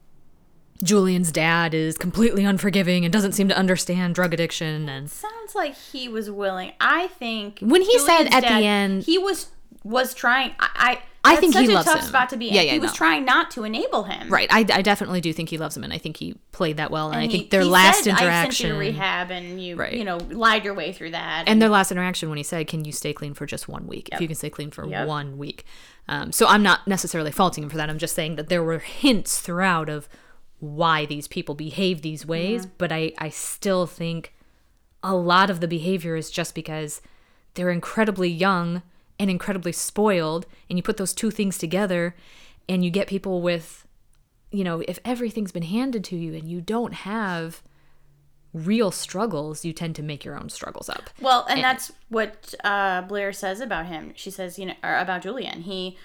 Julian's dad is completely unforgiving and doesn't seem to understand drug addiction and Sounds like he was willing. I think When he said Julian's at the end- he was was trying. I I, I think such he a loves tough him. spot to be in. Yeah, yeah, he was no. trying not to enable him. right I, I definitely do think he loves him and I think he played that well and, I And think their he last said, I sent you interaction to rehab, and you Right. you know lied your way through that. and their last interaction when he said, "Can you stay clean for just one week? If you can stay clean for Yep. one week." Um, so I'm not necessarily faulting him for that. I'm just saying that there were hints throughout of why these people behave these ways, but I I still think a lot of the behavior is just because they're incredibly young and incredibly spoiled, and you put those two things together, and you get people with, you know, if everything's been handed to you and you don't have real struggles, you tend to make your own struggles up. Well, and that's what uh, Blair says about him. She says, you know, about Julian. He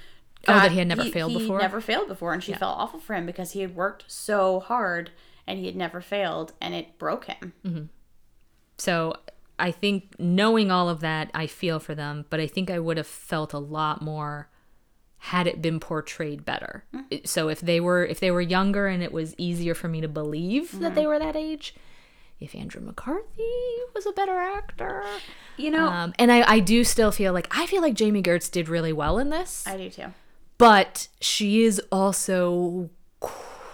Oh, that he had never failed he before? never failed before, and she felt awful for him because he had worked so hard and he had never failed, and it broke him. Mm. So I think knowing all of that, I feel for them, but I think I would have felt a lot more had it been portrayed better. It- So if they were if they were younger and it was easier for me to believe that they were that age, if Andrew McCarthy was a better actor. You know, Um, and I, I do still feel like I feel like Jami Gertz did really well in this, I do too. but she is also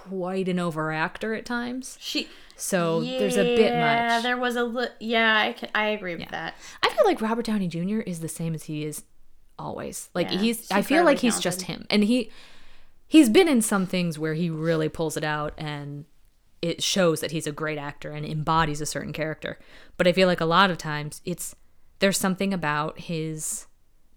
quite an overactor at times. She. So there's a bit Yeah, much. there was a li- yeah. I can, I agree with that. I feel like Robert Downey Jr. is the same as he is always. Like Yeah, he's I feel like he's just him. And he he's been in some things where he really pulls it out and it shows that he's a great actor and embodies a certain character. But I feel like a lot of times it's there's something about his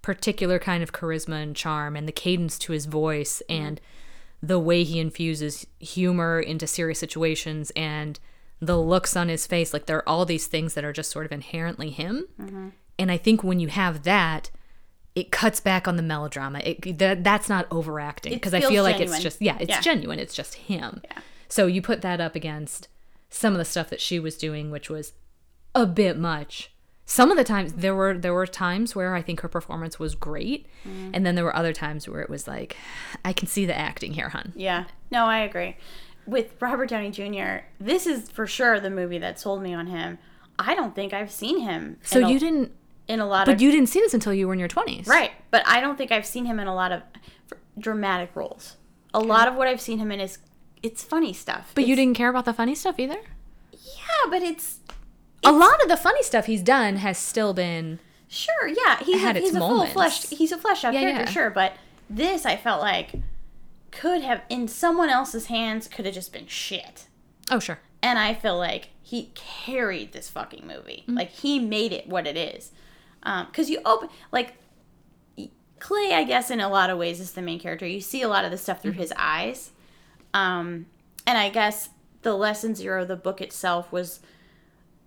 particular kind of charisma and charm and the cadence to his voice and mm-hmm. The way he infuses humor into serious situations and the looks on his face like there are all these things that are just sort of inherently him and i think when you have that it cuts back on the melodrama it that, that's not overacting because i feel like genuine. it's just yeah it's Yeah. genuine it's just him Yeah. so you put that up against some of the stuff that she was doing which was a bit much some of the times there were there were times where i think her performance was great Mm. and then there were other times where it was like i can see the acting here hun Yeah. No, I agree. With Robert Downey Jr., this is for sure the movie that sold me on him. I don't think I've seen him. so in a, you didn't in a lot of but of you didn't see this until you were in your 20s right, but I don't think I've seen him in a lot of dramatic roles. A lot of what I've seen him in is it's funny stuff. but you didn't care about the funny stuff either Yeah, but it's a lot of the funny stuff he's done has still been Sure, yeah, he's had a, its he's a full moments. fleshed he's a fleshed out Yeah, character, yeah. sure, but this I felt like could have in someone else's hands could have just been shit. oh sure And I feel like he carried this fucking movie. Mm-hmm. Like he made it what it is. Um, cuz you open like Clay, I guess, in a lot of ways, is the main character. You see a lot of the stuff through his eyes. Um, and I guess the Less Than Zero, the book itself, was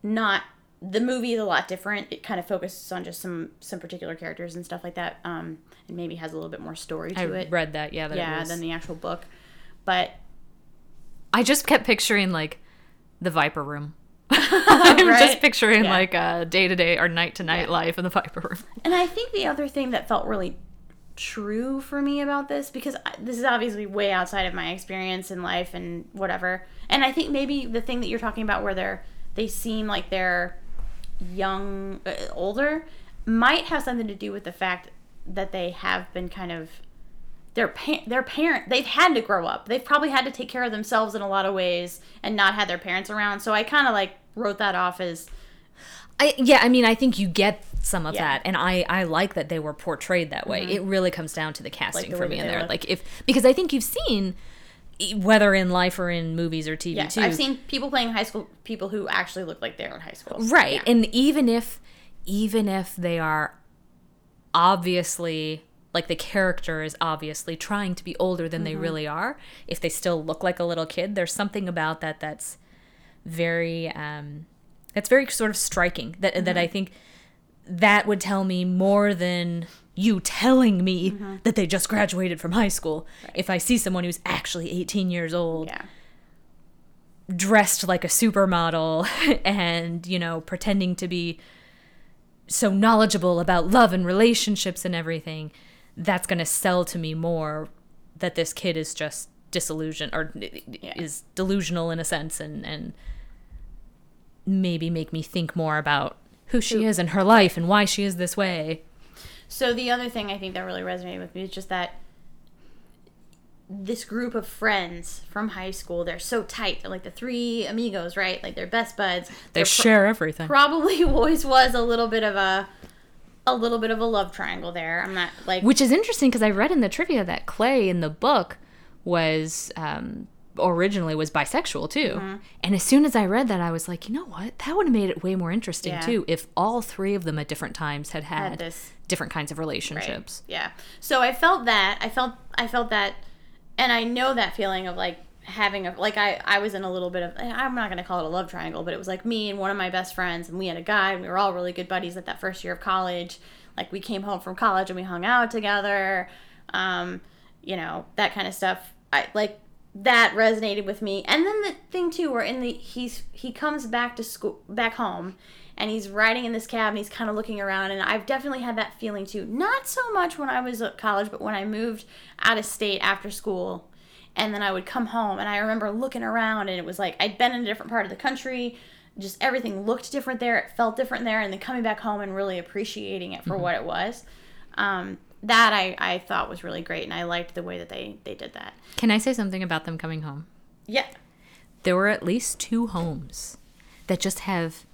not the movie is a lot different. It kind of focuses on just some some particular characters and stuff like that. Um, and maybe has a little bit more story I to it. read that yeah that yeah, was- than the actual book. But I just kept picturing like the Viper Room. I'm Right? just picturing Yeah. like uh, day to day or night to night life in the Viper Room. And I think the other thing that felt really true for me about this, because I, this is obviously way outside of my experience in life and whatever, and I think maybe the thing that you're talking about where they're they seem like they're young, uh, older, might have something to do with the fact that they have been kind of their pa- their parent they've had to grow up. They've probably had to take care of themselves in a lot of ways and not had their parents around. So I kind of like wrote that off as I yeah, I mean, I think you get some of Yeah. that, and I I like that they were portrayed that way. It really comes down to the casting the for me in there. look. Like if because I think you've seen whether in life or in movies or TV yes, too. I've seen people playing high school people who actually look like they're in high school. right, Yeah. and even if even if they are obviously like the character is obviously trying to be older than Mm-hmm. they really are, if they still look like a little kid, there's something about that that's very um that's very sort of striking that Mm-hmm. that I think that would tell me more than you telling me Mm-hmm. that they just graduated from high school. If I see someone who's actually 18 years old, Yeah. dressed like a supermodel and, you know, pretending to be so knowledgeable about love and relationships and everything, that's going to sell to me more that this kid is just disillusioned or is delusional in a sense and and maybe make me think more about who she is in her life and why she is this way. So the other thing I think that really resonated with me is just that this group of friends from high school, they're so tight. They're like the three amigos, right? Like they're best buds. They They're pro- share everything. probably always was a little bit of a a little bit of a love triangle there. I'm not like Which is interesting because I read in the trivia that Clay in the book was um, originally was bisexual too. Mm-hmm. And as soon as I read that, I was like, you know what? That would have made it way more interesting Yeah. too if all three of them at different times had had, Had this- different kinds of Right. relationships. Yeah. So I felt that. I felt I felt that and I know that feeling of like having a like I I was in a little bit of I'm not going to call it a love triangle, but it was like me and one of my best friends and we had a guy and we were all really good buddies at that first year of college. Like we came home from college and we hung out together. Um, you know, that kind of stuff. I like that resonated with me. And then the thing too where in the he's he comes back to school back home and he's riding in this cab and he's kind of looking around and I've definitely had that feeling too. Not so much when I was at college, but when I moved out of state after school and then I would come home and I remember looking around and it was like I'd been in a different part of the country. Just everything looked different there. It felt different there, and then coming back home and really appreciating it for what it was. Um, that I, I thought was really great, and I liked the way that they they did that. Can I say something about them coming home? Yeah, There were at least two homes that just have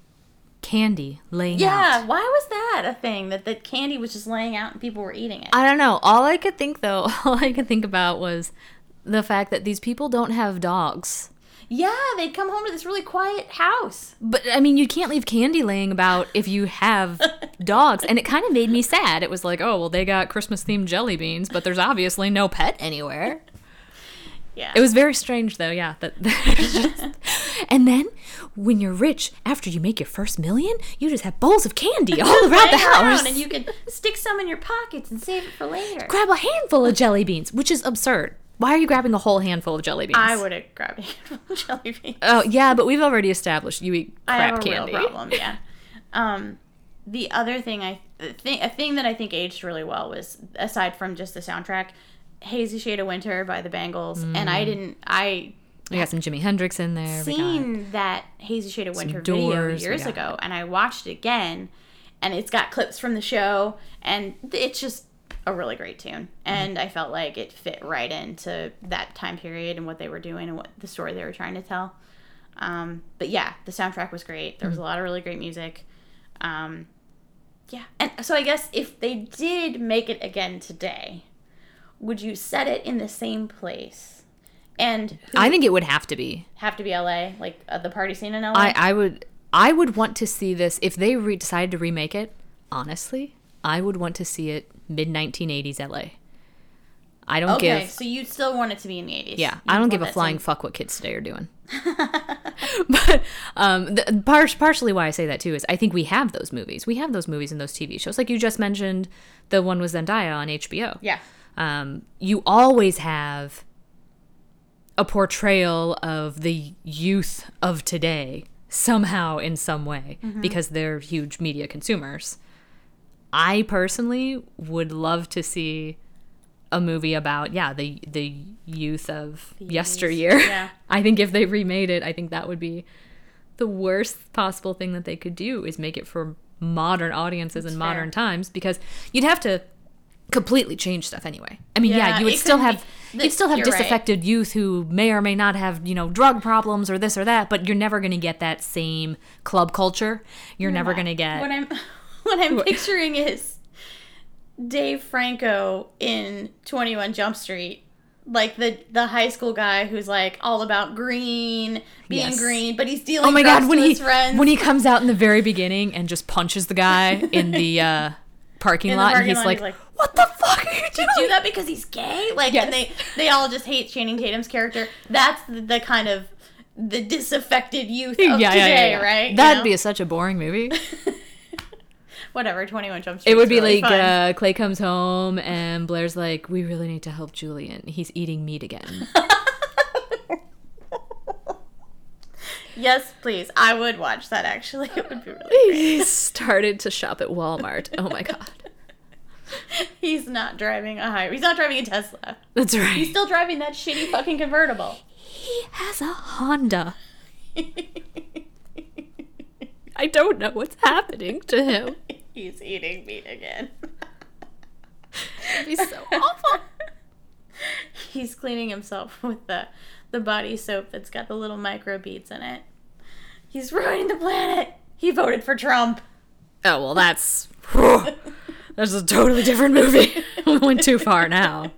candy laying out. yeah. out. Why was that a thing that the candy was just laying out and people were eating it? I don't know. All I could think though, all I could think about was the fact that these people don't have dogs. Yeah, they'd come home to this really quiet house. But I mean, you can't leave candy laying about if you have dogs. And it kind of made me sad. It was like, oh, well, they got Christmas themed jelly beans, but there's obviously no pet anywhere. Yeah. It was very strange, though, yeah. That, just- and then when you're rich, after you make your first million, you just have bowls of candy all around the Laying around, house. and you can stick some in your pockets and save it for later. grab a handful of jelly beans, which is absurd. Why are you grabbing a whole handful of jelly beans? I would have grabbed a handful of jelly beans. Oh, yeah, but we've already established you eat crap I have a candy. real problem. Yeah. Um, the other thing I think a thing that I think aged really well was aside from just the soundtrack, "Hazy Shade of Winter" by the Bangles, and Mm. I didn't I We got some Jimi Hendrix in there. seen that Hazy Shade of Winter video Doors, we years ago, and I watched it again, and it's got clips from the show, and it's just a really great tune. And I felt like it fit right into that time period and what they were doing and what the story they were trying to tell. Um, but yeah, the soundtrack was great. There was Mm-hmm. a lot of really great music. Um, yeah, and so I guess if they did make it again today, would you set it in the same place? And I think it would have to be. have to be LA, like uh, the party scene in LA. I, I would I would want to see this if they re- decided to remake it. Honestly, I would want to see it mid 1980s LA. I don't okay, give so you still want it to be in the eighties? yeah, I don't give a flying fuck what kids today are doing. but um, the, par- partially why I say that too is I think we have those movies. We have those movies and those TV shows. Like you just mentioned, the one with Zendaya on HBO. Yeah, um, you always have a portrayal of the youth of today somehow in some way because they're huge media consumers. I personally would love to see a movie about yeah the the youth of yesteryear. yeah. I think if they remade it, I think that would be the worst possible thing that they could do is make it for modern audiences in fair. modern times because you'd have to completely change stuff anyway. I mean, yeah, Yeah, you would still have the- you'd still have you're right. disaffected youth who may or may not have, you know, drug problems or this or that, but you're never going to get that same club culture. You're never going to get What I'm what I'm picturing is Dave Franco in Twenty One Jump Street, like the the high school guy who's like all about green, being Yes. green, but he's dealing. Oh my drugs god, when he when he comes out in the very beginning and just punches the guy in the uh parking In lot parking and he's lot, like, like, "What the fuck are you doing?" do that because he's gay, like, Yes. and they they all just hate Channing Tatum's character. That's the, the kind of the disaffected youth of today, right? That'd know? be a, such a boring movie. whatever. Twenty One Jump Street. It would be really like uh, Clay comes home and Blair's like, "We really need to help Julian. He's eating meat again." yes, please. I would watch that. Actually, it would be really great. he started to shop at Walmart. Oh my god, He's not driving a high. He's not driving a Tesla. that's right. He's still driving that shitty fucking convertible. he has a Honda. I don't know what's happening to him. He's eating meat again. It'd be so awful. He's cleaning himself with the the body soap that's got the little microbeads in it. He's ruining the planet. He voted for Trump. Oh well, that's that's a totally different movie. we went too far now.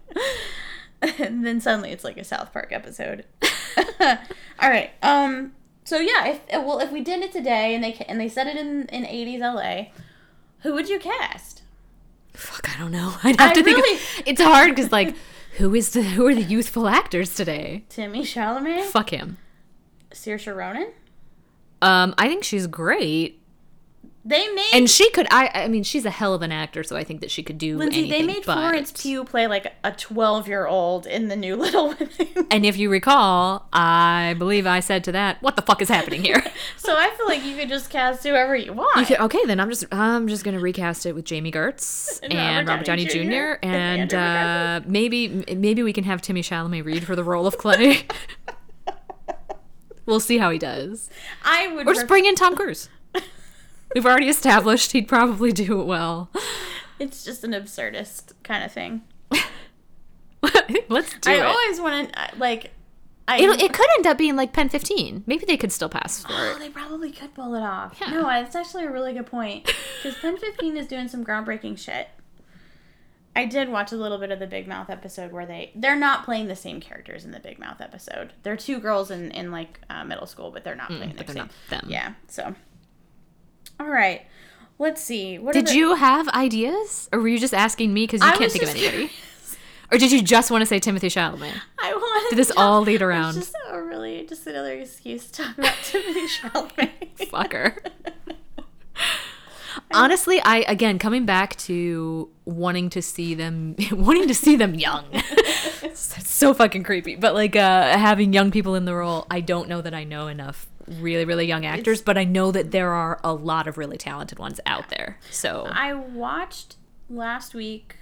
and then suddenly it's like a South Park episode. All right. Um. So yeah, if well, if we did it today and they and they said it in in '80s LA, who would you cast? Fuck, I don't know. I'd have I to think. really- Of, it's hard because like, who is the who are the youthful actors today? Timmy Chalamet, Fuck him. Saoirse Ronan. Um, I think she's great, They made and she could. I I mean, she's a hell of an actor, so I think that she could do Lindsay. anything. They made but- Florence Pugh play like a twelve-year-old in the new Little Women. And if you recall, I believe I said to that, "What the fuck is happening here?" so I feel like you could just cast whoever you want. Okay, okay, then I'm just I'm just gonna recast it with Jami Gertz And and, Robert Downey Jr. Jr. and and uh, maybe maybe we can have Timmy Chalamet read for the role of Clay. We'll see how he does, I would. or just ref- bring in Tom Cruise. We've already established he'd probably do it well. It's just an absurdist kind of thing. Let's do I it. always want to uh, like. I, It'll, it could end up being like Pen 15. Maybe they could still pass for Oh, it. they probably could pull it off. Yeah. No, that's actually a really good point. Because Pen 15 is doing some groundbreaking shit. I did watch a little bit of the Big Mouth episode where they they're not playing the same characters in the Big Mouth episode. They're two girls in in like uh, middle school, but they're not playing Mm, but the they're same. not them. Yeah. So, all right. Let's see. What Did the- you have ideas? Or were you just asking me because you I can't think of anybody? Or did you just want to say Timothy Chalamet? I wanted. Did this to- all lead around? just a really just another excuse to talk about Timothy Chalamet. Fucker. Honestly, I again coming back to wanting to see them wanting to see them young. it's so fucking creepy. But like uh having young people in the role, I don't know that I know enough really really young actors, but I know that there are a lot of really talented ones out there. So I watched last week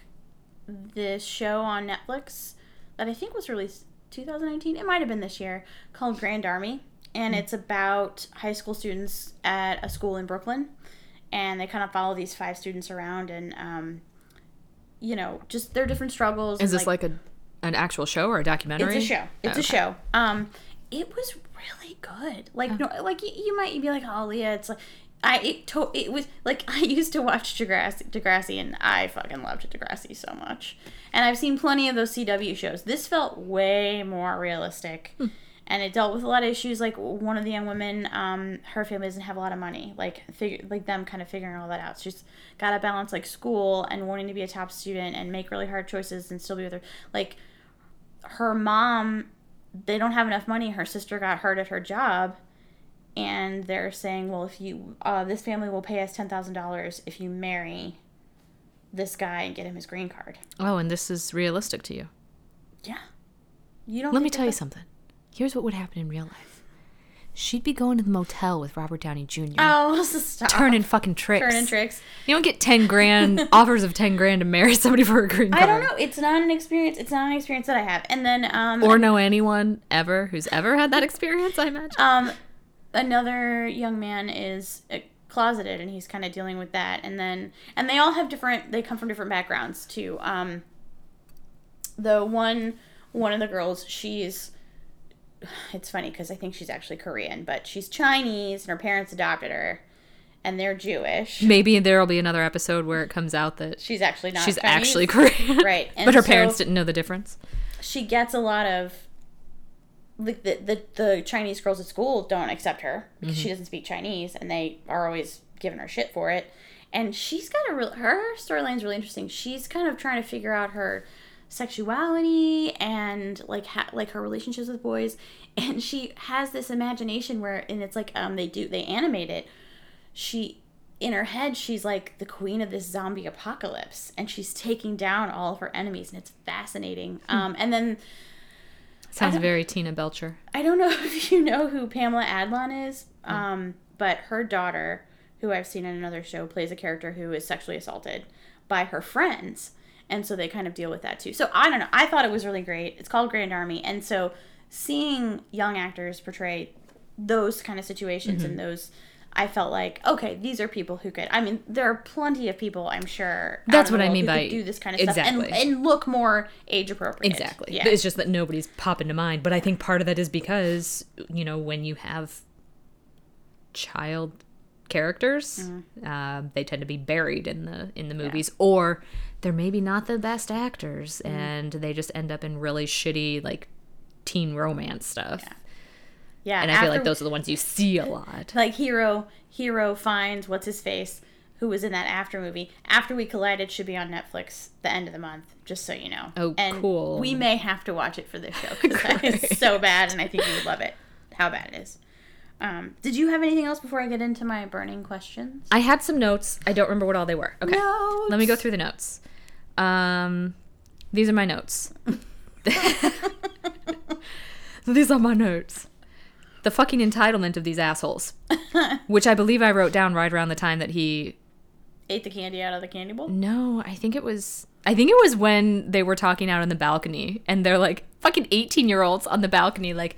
this show on Netflix that I think was released 2019. It might have been this year called Grand Army, and it's about high school students at a school in Brooklyn, and they kind of follow these five students around and um, you know just their different struggles. is this like, a an actual show or a documentary? It's a show. It's Okay. a show. Um, it was really good. Like no, like you, you might be like, oh Leah, it's like I it to, it was like I used to watch Degrassi, Degrassi and I fucking loved Degrassi so much. And I've seen plenty of those CW shows. This felt way more realistic. And it dealt with a lot of issues. Like one of the young women, um, her family doesn't have a lot of money. Like figure, like them kind of figuring all that out. She's got to balance like school and wanting to be a top student and make really hard choices and still be with her. Like her mom they don't have enough money her sister got hurt at her job and they're saying well if you uh, this family will pay us $10000 if you marry this guy and get him his green card Oh, and this is realistic to you. yeah you don't Let me tell you something. Here's what would happen in real life. She'd be going to the motel with Robert Downey Jr. oh stop turning fucking tricks. turning tricks You don't get 10 grand, offers of 10 grand to marry somebody for a green card. i don't know it's not an experience it's not an experience that i have and then um Or know anyone ever who's ever had that experience, I imagine. Um, another young man is uh, closeted, and he's kind of dealing with that. And then, and they all have different. They come from different backgrounds too. Um, the one, one of the girls, she's. It's funny because I think she's actually Korean, but she's Chinese, and her parents adopted her, and they're Jewish. Maybe there'll be another episode where it comes out that She's actually not. she's Chinese. actually Korean. Right, and but her so- parents didn't know the difference. she gets a lot of like the, the the Chinese girls at school don't accept her because she mm-hmm. doesn't speak Chinese and they are always giving her shit for it. And she's got a real her storyline's really interesting. She's kind of trying to figure out her sexuality and like ha- like her relationships with boys. And she has this imagination where and it's like um they do they animate it. She in her head she's like the queen of this zombie apocalypse. And she's taking down all of her enemies. And it's fascinating. Um and then Sounds very Tina Belcher. I don't know if you know who Pamela Adlon is, um, but her daughter, who I've seen in another show, plays a character who is sexually assaulted by her friends. And so they kind of deal with that too. So I don't know. I thought it was really great. It's called Grand Army. And so seeing young actors portray those kind of situations Mm-hmm. and those. I felt like okay, these are people who could. I mean, there are plenty of people I'm sure. That's what I mean by- do this kind of stuff and, and look more age appropriate. Exactly. Yeah. It's just that nobody's popping to mind. But I think part of that is because, you know, when you have child characters, uh, they tend to be buried in the in the movies, or they're maybe not the best actors, and they just end up in really shitty like teen romance stuff. yeah. And I feel like those are the ones you see a lot. like hero Hero Fiennes what's his face who was in that after movie after we collided should be on netflix the end of the month just so you know Oh, and cool. we may have to watch it for this show because that is so bad and i think you would love it how bad it is um, did you have anything else before i get into my burning questions I had some notes. I don't remember what all they were. Okay. Let me go through the notes. Um, these are my notes. these are my notes. The fucking entitlement of these assholes, which I believe I wrote down right around the time that he. ate the candy out of the candy bowl No, I think it was. I think it was when they were talking out on the balcony, and they're like fucking eighteen-year-olds on the balcony, like,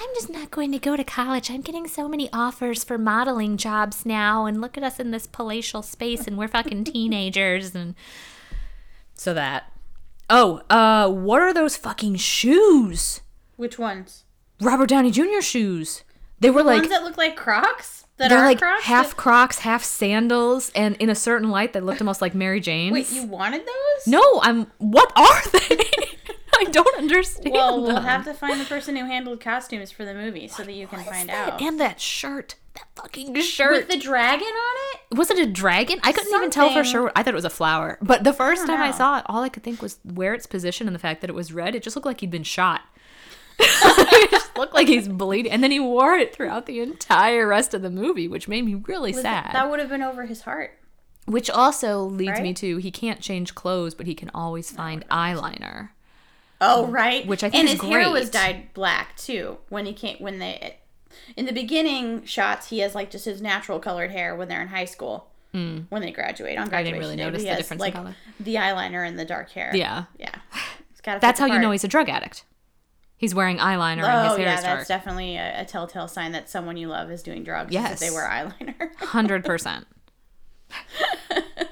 "I'm just not going to go to college. I'm getting so many offers for modeling jobs now, and look at us in this palatial space, and we're fucking teenagers." And so that. Oh, uh, what are those fucking shoes? which ones Robert Downey Jr. shoes. They were like ones that look like crocs that they're like crocs half Crocs, half sandals, and in a certain light, they looked almost like Mary Jane's. wait you wanted those No, I'm. What are they? I don't understand. well we'll them. have to find the person who handled costumes for the movie so that you can find out And that shirt, that fucking shirt. with the dragon on it was it a dragon? I couldn't even tell for sure. I thought it was a flower. But the first don't time I saw it, all I could think was where its position and the fact that it was red. It just looked like he'd been shot. it just looked like he's bleeding. And then he wore it throughout the entire rest of the movie, which made me really Was it- sad. That would have been over his heart. which also leads me to he can't change clothes, but he can always find eyeliner. Oh, right. Which I think and is his hair was dyed black too when he came when they in the beginning shots he has like just his natural colored hair when they're in high school. When they graduate on Hmm. I graduation didn't really day, notice the has, difference in color. The eyeliner and the dark hair. Yeah. yeah. That's how you know he's a drug addict. He's wearing eyeliner and his Oh hair yeah, is that's definitely a, a telltale sign that someone you love is doing drugs. Yes. they wear eyeliner. Hundred percent.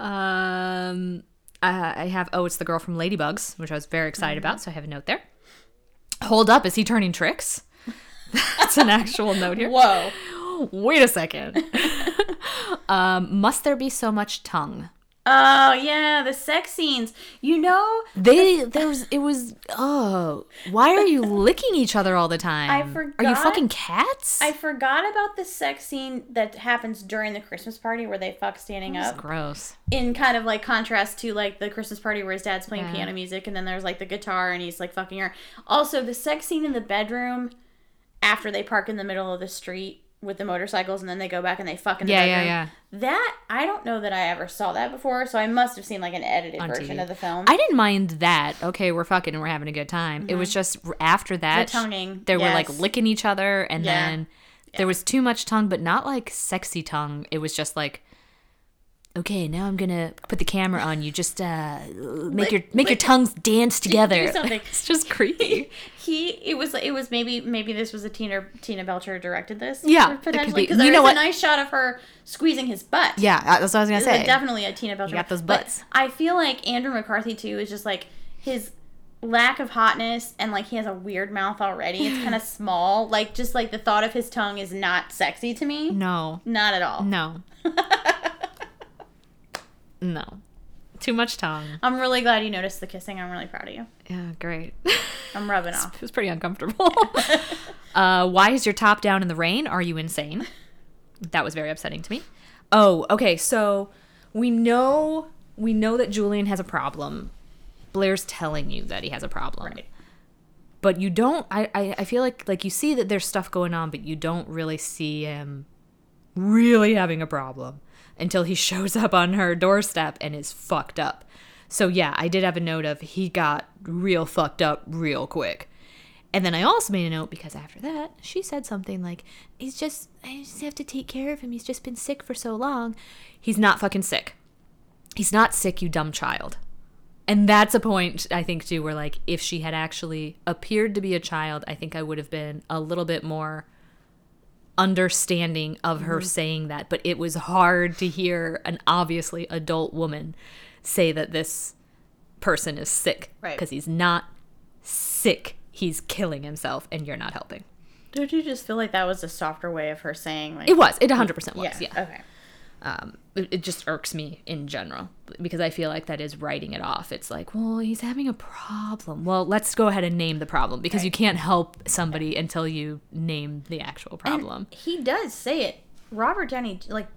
Um, uh, I have oh, it's the girl from Ladybugs, which I was very excited about, so I have a note there. Hold up, is he turning tricks? That's an actual note here. Whoa. Wait a second. um, must there be so much tongue? Oh yeah, the sex scenes. You know, They there was it was oh why are you licking each other all the time? I forgot. Are you fucking cats? I forgot about the sex scene that happens during the Christmas party where they fuck standing That's up. gross. In kind of like contrast to like the Christmas party where his dad's playing Yeah. piano music and then there's like the guitar and he's like fucking her. Also, the sex scene in the bedroom after they park in the middle of the street with the motorcycles and then they go back and they fuck in the Yeah, yeah, bedroom. yeah. That I don't know that I ever saw that before, so I must have seen like an edited On version TV. of the film. I didn't mind that. Okay, we're fucking and we're having a good time. It was just after that, Mm-hmm. The tonguing, They were like licking each other, and Yeah. then there was too much tongue, but not like sexy tongue. It was just like, okay, now I'm gonna put the camera on you. Just uh, make Lick- your make your tongues dance together. something. it's just creepy. he it was it was maybe maybe this was a Tina Tina Belcher directed this. Yeah, potentially be. because You know what? a nice shot of her squeezing his butt. yeah, that's what I was gonna It's say. definitely a Tina Belcher. got those but butts. I feel like Andrew McCarthy too is just like his lack of hotness and like he has a weird mouth already. It's kind of small. Like just like the thought of his tongue is not sexy to me. No, Not at all. no, no. Too much tongue. I'm really glad you noticed the kissing. I'm really proud of you. Yeah, great. I'm rubbing off. It was pretty uncomfortable. uh, why is your top down in the rain? Are you insane? That was very upsetting to me. Oh, okay. So we know we know that Julian has a problem. Blair's telling you that he has a problem. Right. But you don't. I, I I feel like like you see that there's stuff going on, but you don't really see him really having a problem until he shows up on her doorstep and is fucked up. So yeah, I did have a note of he got real fucked up real quick. And then I also made a note because after that, she said something like, He's just, I just have to take care of him. He's just been sick for so long. He's not fucking sick. He's not sick, you dumb child. And that's a point, I think, too, where, like, if she had actually appeared to be a child, I think I would have been a little bit more understanding of her mm-hmm. saying that. But it was hard to hear an obviously adult woman say that this person is sick. Right. Because he's not sick. He's killing himself, and you're not helping. Did you just feel like that was a softer way of her saying like It was. It 100% was. yeah, Yeah. okay. Um, it, it just irks me in general because I feel like that is writing it off. It's like, well, he's having a problem. Well, let's go ahead and name the problem because you can't help somebody until you name the actual problem. And he does say it. Robert Downey, like,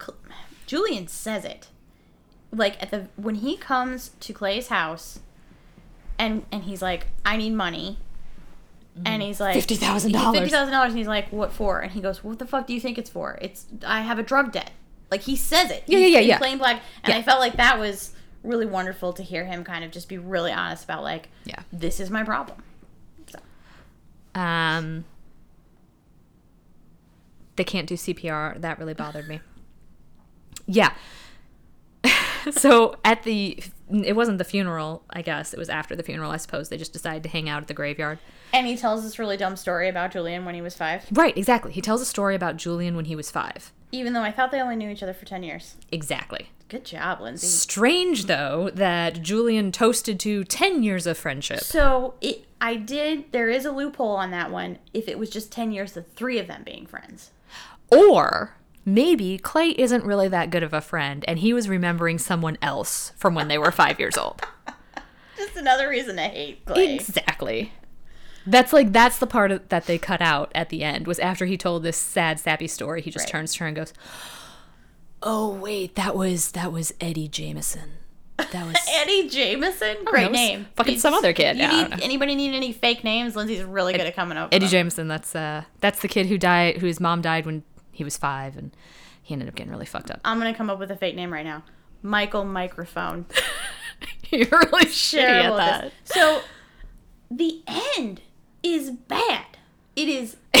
Cl- Julian says it. Like at the when he comes to Clay's house, and and he's like, I need money. And he's like $50,000. Fifty thousand dollars, and he's like, "What for?" And he goes, "What the fuck do you think it's for? It's I have a drug debt." Like he says it. Yeah, He's yeah, yeah, yeah. Plain black, and Yeah. I felt like that was really wonderful to hear him kind of just be really honest about like, Yeah. this is my problem. So. Um, they can't do CPR. That really bothered me. Yeah. so at the, it wasn't the funeral, I guess. It was after the funeral, I suppose. They just decided to hang out at the graveyard. And he tells this really dumb story about Julian when he was five. Right, exactly. He tells a story about Julian when he was five. Even though I thought they only knew each other for 10 years. Exactly. Good job, Lindsay. Strange, though, that Julian toasted to 10 years of friendship. So it, I did. There is a loophole on that one. If it was just 10 years, the three of them being friends. Or maybe Clay isn't really that good of a friend and he was remembering someone else from when they were five years old. Just another reason to hate Clay. Exactly. That's like that's the part of, that they cut out at the end was after he told this sad sappy story. He just Right. turns to her and goes, "Oh wait, that was that was Eddie Jameson. That was Eddie Jameson, great was name. fucking some other kid, You yeah, need, anybody need any fake names? Lindsay's really good at coming up. Eddie. Jameson. That's uh that's the kid who died whose mom died when he was five and he ended up getting really fucked up. I'm gonna come up with a fake name right now. Michael Microphone. You're really shitty at at that. this. So the end is bad. It is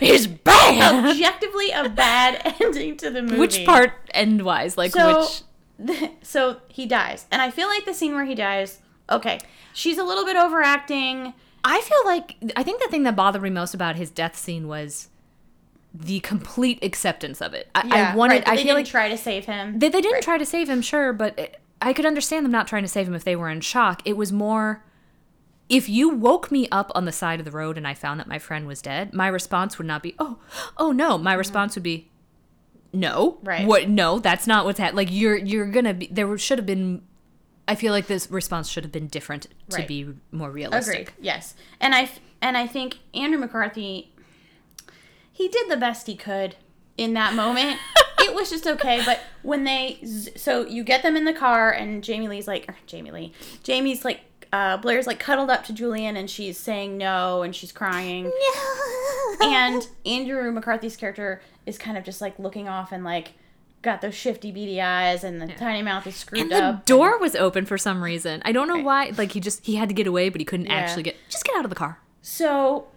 is bad. objectively a bad ending to the movie. Which part end wise? Like So, which? so he dies, and I feel like the scene where he dies. Okay, she's a little bit overacting. I feel like I think the thing that bothered me most about his death scene was the complete acceptance of it. I, I wanted. right, I feel didn't like try to save him. they, they didn't Right. try to save him, sure, but it, I could understand them not trying to save him if they were in shock. It was more if you woke me up on the side of the road and I found that my friend was dead, my response would not be, "Oh, oh no." My mm-hmm. response would be, "No, Right. What? No, that's not what's happening. Like you're you're gonna be. There should have been. I feel like this response should have been different to Right. be more realistic. Agreed. Yes, and I and I think Andrew McCarthy, he did the best he could in that moment. it was just okay, but when they so you get them in the car and Jamie Lee's like or Jamie Lee, Jamie's like. Uh, Blair's like cuddled up to Julian and she's saying no and she's crying. and Andrew McCarthy's character is kind of just like looking off and like got those shifty beady eyes and the tiny mouth is screwed up. And the up. door was open for some reason. I don't know Right. why. Like he just he had to get away, but he couldn't Yeah. actually get. Just get out of the car. So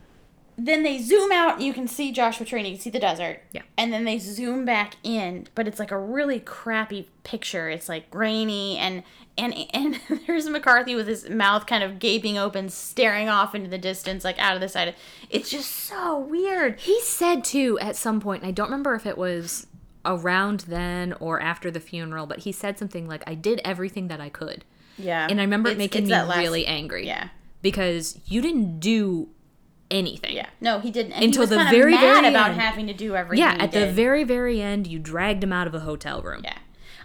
then they zoom out and you can see Joshua Tree and you can see the desert. Yeah. And then they zoom back in, but it's like a really crappy picture. It's like grainy and and and there's McCarthy with his mouth kind of gaping open, staring off into the distance, like out of the side. It's just so weird. He said too at some point, and I don't remember if it was around then or after the funeral, but he said something like, "I did everything that I could," Yeah. and I remember it making me last- really angry. Yeah. because you didn't do anything. Yeah. No, he didn't. And Until he the very, very about end. having to do everything. Yeah, at the very, very end, you dragged him out of a hotel room. Yeah.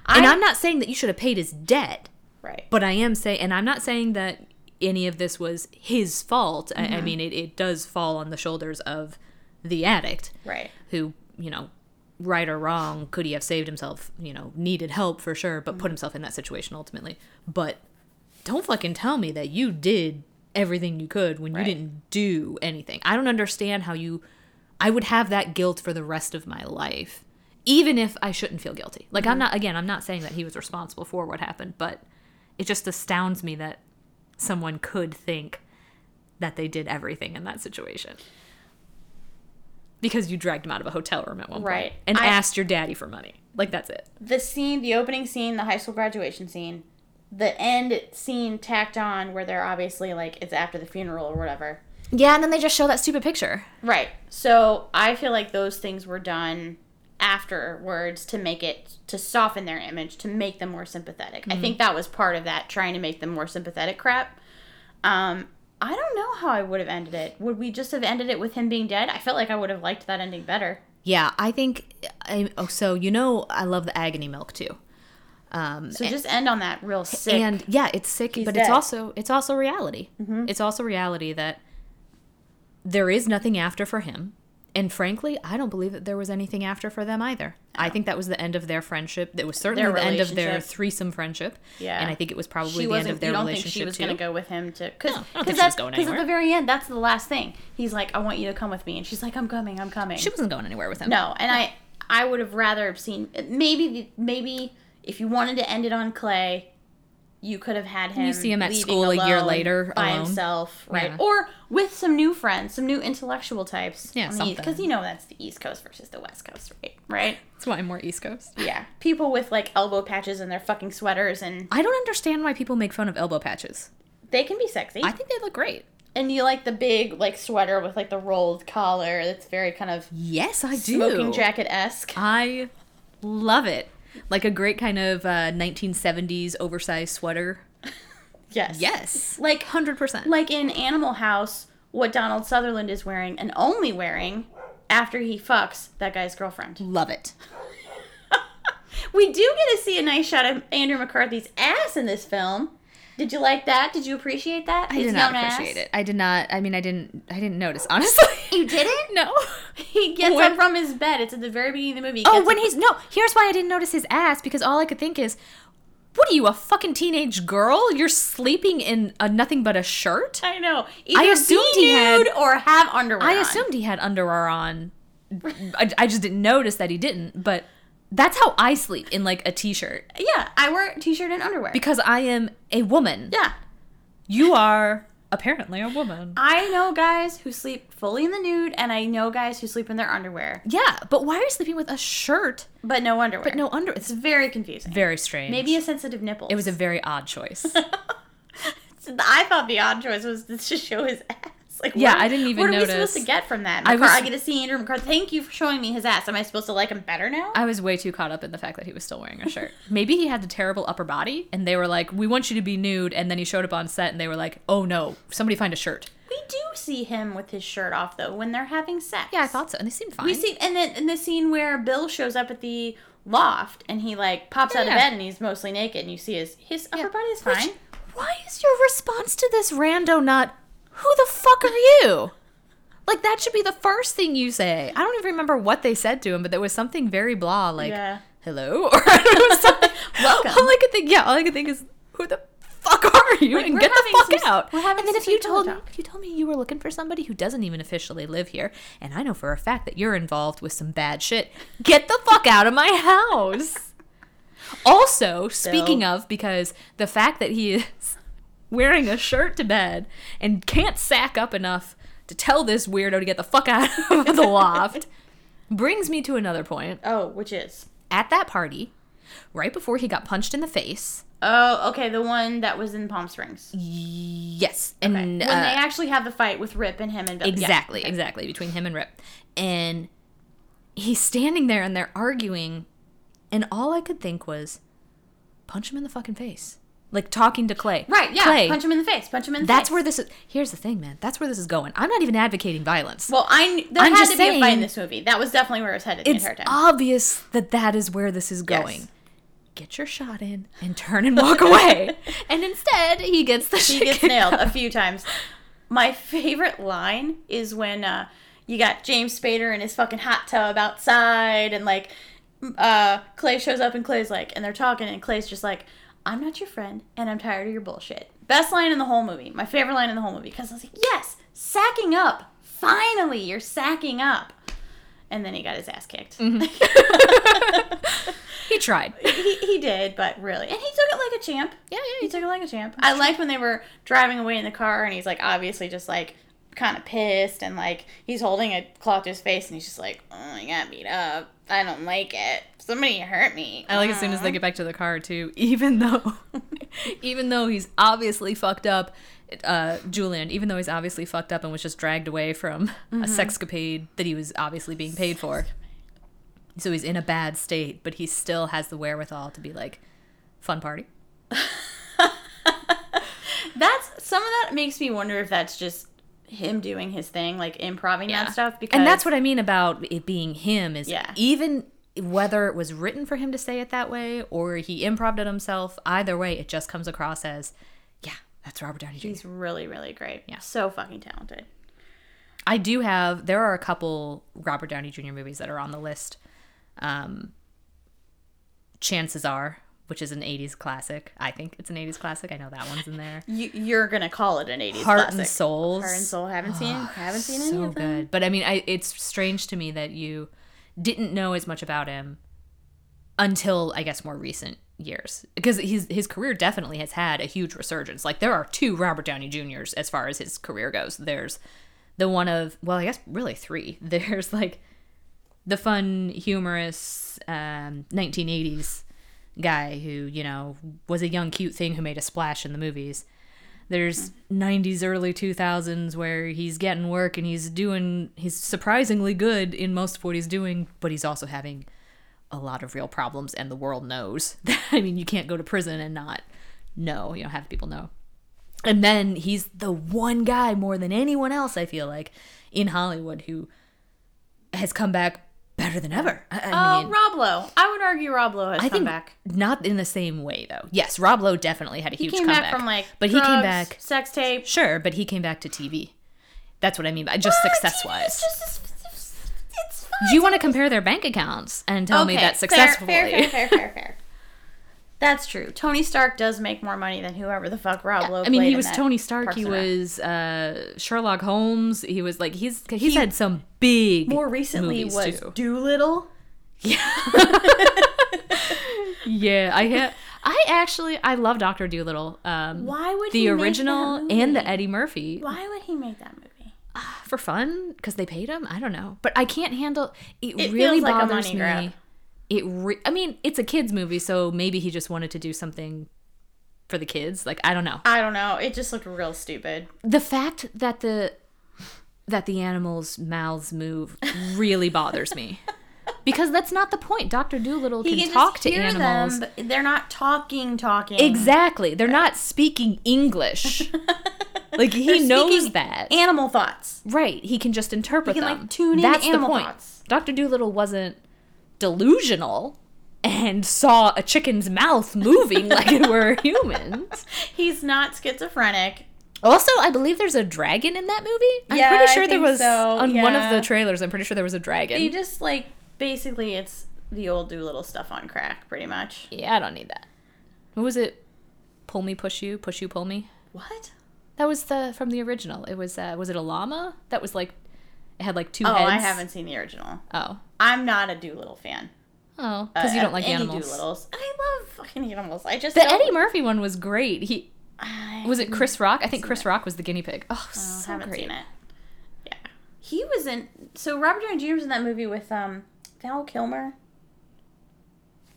And I'm not saying that you should have paid his debt, right. but I am saying, and I'm not saying that any of this was his fault. I, Mm-hmm. I mean, it, it does fall on the shoulders of the addict. Right. who, you know, right or wrong, could he have saved himself? You know, needed help for sure, but Mm-hmm. put himself in that situation ultimately. But don't fucking tell me that you did everything you could when Right. you didn't do anything. I don't understand how you. I would have that guilt for the rest of my life, even if I shouldn't feel guilty. Like Mm-hmm. I'm not. Again, I'm not saying that he was responsible for what happened, but it just astounds me that someone could think that they did everything in that situation. Because you dragged him out of a hotel room at one Right. and I- asked your daddy for money. Like that's it. the scene, the opening scene, the high school graduation scene, the end scene tacked on where they're obviously like it's after the funeral or whatever. Yeah, and then they just show that stupid picture. Right. So I feel like those things were done afterwards to make it to soften their image to make them more sympathetic. I think that was part of that trying to make them more sympathetic crap. Um I don't know how I would have ended it. Would we just have ended it with him being dead? I felt like I would have liked that ending better. Yeah, I think. I, oh, so you know, I love the agony milk too. Um, So just end on that real sick. and yeah, it's sick, He's but it's also it's also reality. Mm-hmm. It's also reality that there is nothing after for him, and frankly, I don't believe that there was anything after for them either. I think that was the end of their friendship. That was certainly the end of their threesome friendship. Yeah. and I think it was probably she the end of their you don't relationship think she was going to go with him to because No, I don't think she was that's going because at the very end that's the last thing. He's like, "I want you to come with me," and she's like, "I'm coming, I'm coming." She wasn't going anywhere with him. no, and I I would have rather have seen maybe maybe if you wanted to end it on Clay, you could have had him. You see him at school a year later, by alone. himself, right? Yeah. Or with some new friends, some new intellectual types. Yeah, because you know that's the East Coast versus the West Coast, right? Right? That's why I'm more East Coast. Yeah, people with like elbow patches and their fucking sweaters, and I don't understand why people make fun of elbow patches. they can be sexy. I think they look great. And you like the big like sweater with like the rolled collar that's very kind of Yes, I do. smoking jacket esque. I love it. Like a great kind of uh, 1970s oversized sweater. Yes. Yes. Like 100%. like in Animal House, what Donald Sutherland is wearing and only wearing after he fucks that guy's girlfriend. love it. We do get to see a nice shot of Andrew McCarthy's ass in this film. Did you like that? Did you appreciate that? I did not appreciate ass? it. I did not. I mean, I didn't. I didn't notice. Honestly, You didn't? no. He gets When- up from his bed. It's at the very beginning of the movie. He Oh, when he's no. Here's why I didn't notice his ass because all I could think is, what are you, a fucking teenage girl? You're sleeping in a nothing but a shirt. I know. Either I assumed he had- or have underwear. I on. assumed he had underwear on. I, I just didn't notice that he didn't. But that's how I sleep in like a t-shirt Yeah, I wear a t-shirt and underwear. because I am a woman. yeah. You are apparently a woman. I know guys who sleep fully in the nude, and I know guys who sleep in their underwear, Yeah, but why are you sleeping with a shirt but no underwear. but no under? It's It's very confusing. very strange. Maybe a sensitive nipple. it was a very odd choice. I thought the odd choice was to show his ass. Like, Yeah, what- I didn't even know. What are we notice. supposed to get from that? I I, was- I get to see Andrew McCarthy. Thank you for showing me his ass. Am I supposed to like him better now? I was way too caught up in the fact that he was still wearing a shirt. Maybe he had the terrible upper body, and they were like, "We want you to be nude," and then he showed up on set, and they were like, "Oh no, somebody find a shirt." we do see him with his shirt off though when they're having sex. Yeah, I thought so, and they seem fine. We see, and then in the scene where Bill shows up at the loft and he like pops Yeah, out yeah. of bed and he's mostly naked and you see his his upper body is Which- fine. why is your response to this rando not, "Who the fuck are you"? Like that should be the first thing you say. I don't even remember what they said to him, but there was something very blah, like Yeah. "Hello" or something. Welcome. All I could think, yeah, all I could think is, "Who the fuck are you?" Like, and get the fuck some- out. And then if you told me, talk. if you told me you were looking for somebody who doesn't even officially live here, and I know for a fact that you're involved with some bad shit, get the fuck out of my house. Also, speaking of, because the fact that he is wearing a shirt to bed and can't sack up enough to tell this weirdo to get the fuck out of the loft brings me to another point. Oh, which is At that party, right before he got punched in the face, oh okay the one that was in Palm Springs. yes, and when uh, they actually have the fight with Rip and him and Bill. Yeah, Exactly, okay. exactly. Between him and Rip. And he's standing there and they're arguing. And all I could think was, punch him in the fucking face. Like talking to Clay. Right, yeah. Clay, Punch him in the face. Punch him in the that's face. That's where this is. Here's the thing, man. That's where this is going. I'm not even advocating violence. Well, I there I'm had just to be a fight saying- in this movie. That was definitely where it was headed the it's entire time. obvious that that is where this is Yes. going. Get your shot in and turn and walk away. and instead, he gets the he gets nailed out a few times. My favorite line is when uh, you got James Spader in his fucking hot tub outside, and like uh, Clay shows up, and Clay's like, and they're talking, and Clay's just like, "I'm not your friend, and I'm tired of your bullshit." Best line in the whole movie. My favorite line in the whole movie because I was like, "Yes, sacking up. Finally, you're sacking up." And then he got his ass kicked. Mm-hmm. He tried. he, he did, but really, and he took it like a champ. Yeah, yeah. He took it like a champ. I liked when they were driving away in the car, and he's like obviously just like kind of pissed, and like he's holding a cloth to his face, and he's just like, "Oh, I got beat up. I don't like it. Somebody hurt me." I like as soon as they get back to the car too, even though even though he's obviously fucked up, uh, Julian, even though he's obviously fucked up and was just dragged away from a sexcapade that he was obviously being paid for. So he's in a bad state, but he still has the wherewithal to be like, fun party. That's some of that makes me wonder if that's just him doing his thing, like improving that stuff. Because and that's what I mean about it being him is Yeah. even whether it was written for him to say it that way or he improved it himself, either way, it just comes across as, yeah, that's Robert Downey Jr. he's really, really great. Yeah. so fucking talented. I do have. There are a couple Robert Downey Jr. movies that are on the list. Um, Chances are, which is an '80s classic. I think it's an '80s classic. I know that one's in there. You, you're gonna call it an '80s Heart classic. and Souls. Heart and Soul. Haven't seen. haven't seen any of them. good. But I mean, I, it's strange to me that you didn't know as much about him until I guess more recent years because his his career definitely has had a huge resurgence. Like there are two Robert Downey Juniors as far as his career goes. There's the one of well, I guess really three. There's like the fun, humorous um, 1980s guy who you know was a young, cute thing who made a splash in the movies. There's 90s, early 2000s where he's getting work and he's doing, he's surprisingly good in most of what he's doing, but he's also having a lot of real problems and the world knows. I mean, you can't go to prison and not know, you know, have people know. And then he's the one guy more than anyone else, I feel like, in Hollywood who has come back better than ever. I, I Oh, mean, Rob Lowe. I would argue Rob Lowe has I come think back. not in the same way though. Yes, Rob Lowe definitely had a He huge comeback. back from like, but he came back sex tape. Sure, but he came back to TV. That's what I mean by just success wise. Do you want to compare their bank accounts and tell me that successfully? Fair, fair, fair, fair, fair. That's true. Tony Stark does make more money than whoever the fuck Rob Lowe. I mean, he was Tony Stark. He was uh, Sherlock Holmes. He was like he's he's had some big more recently was too. Dolittle. Yeah, yeah, I ha- I actually I love Doctor Dolittle. Um, Why would the he make original and the? Eddie Murphy Why would he make that movie? for fun because they paid him. I don't know, but I can't handle. It, It really like a bothers money me. grab. It. Re- I mean, it's a kids movie, so maybe he just wanted to do something for the kids. Like I don't know. I don't know. It just looked real stupid. The fact that the that the animals' mouths move really bothers me. Because that's not the point. Doctor Dolittle He can, can talk to hear animals. them, but they're not talking, talking. Exactly. They're not speaking English. like he knows that. Animal thoughts. right. He can just interpret He can, them. like, tune into That's the animal point. thoughts. Dr. Dolittle wasn't delusional and saw a chicken's mouth moving like it were humans. He's not schizophrenic. Also, I believe there's a dragon in that movie. I'm Yeah, pretty sure there was so, on one of the trailers. I'm pretty sure there was a dragon. He just like basically it's the old Dolittle stuff on crack, pretty much. yeah, I don't need that. What was it? Pull me, push you, push you, pull me. What? That was the from the original. It was uh, was it a llama? That was like it had like two Oh, heads. I haven't seen the original. Oh, I'm not a Dolittle fan. oh, because you Uh, don't like animals. Dolittles. I love fucking animals. I just The don't- Eddie Murphy one was great. He I was it Chris Rock? I think Chris it. Rock was the guinea pig. Oh, Oh, so haven't great. seen it. Yeah, he was in. So Robert Downey Jr. was in that movie with um Val Kilmer.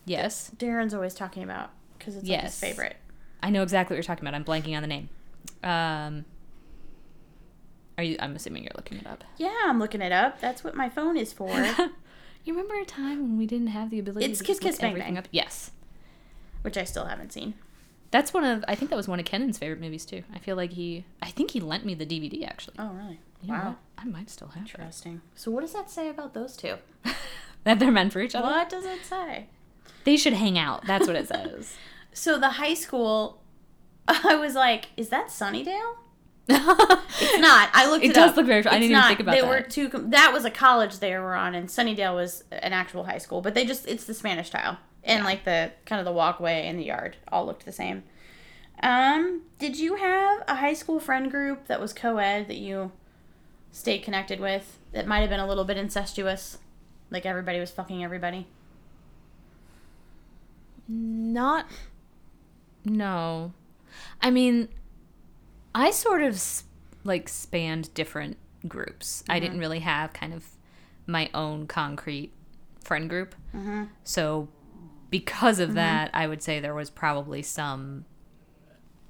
Yes, Darren's always talking about because it's like his favorite. I know exactly what you're talking about. I'm blanking on the name. Um, are you? I'm assuming you're looking it up. Yeah, I'm looking it up. That's what my phone is for. You remember a time when we didn't have the ability It's to Kiss just look Kiss Bang everything Bang. up? Yes. which I still haven't seen. That's one of I think that was one of Kennan's favorite movies too. I feel like he I think he lent me the DVD actually. Oh, really? You wow. I might still have it. Interesting. So, what does that say about those two? that they're meant for each other. What does it say? They should hang out. That's what it says. So, the high school, I was like, is that Sunnydale? It's not. I looked It it, does up. look very- I It's didn't even think about they that. were two. That was a college they were on, and Sunnydale was an actual high school. But they just it's the Spanish tile, and like the kind of the walkway and the yard all looked the same. Um, did you have a high school friend group that was co-ed that you stayed connected with that might have been a little bit incestuous, like everybody was fucking everybody? Not No. I mean I sort of like spanned different groups. I didn't mm-hmm. really have kind of my own concrete friend group. Mm-hmm. So because of mm-hmm. that, I would say there was probably some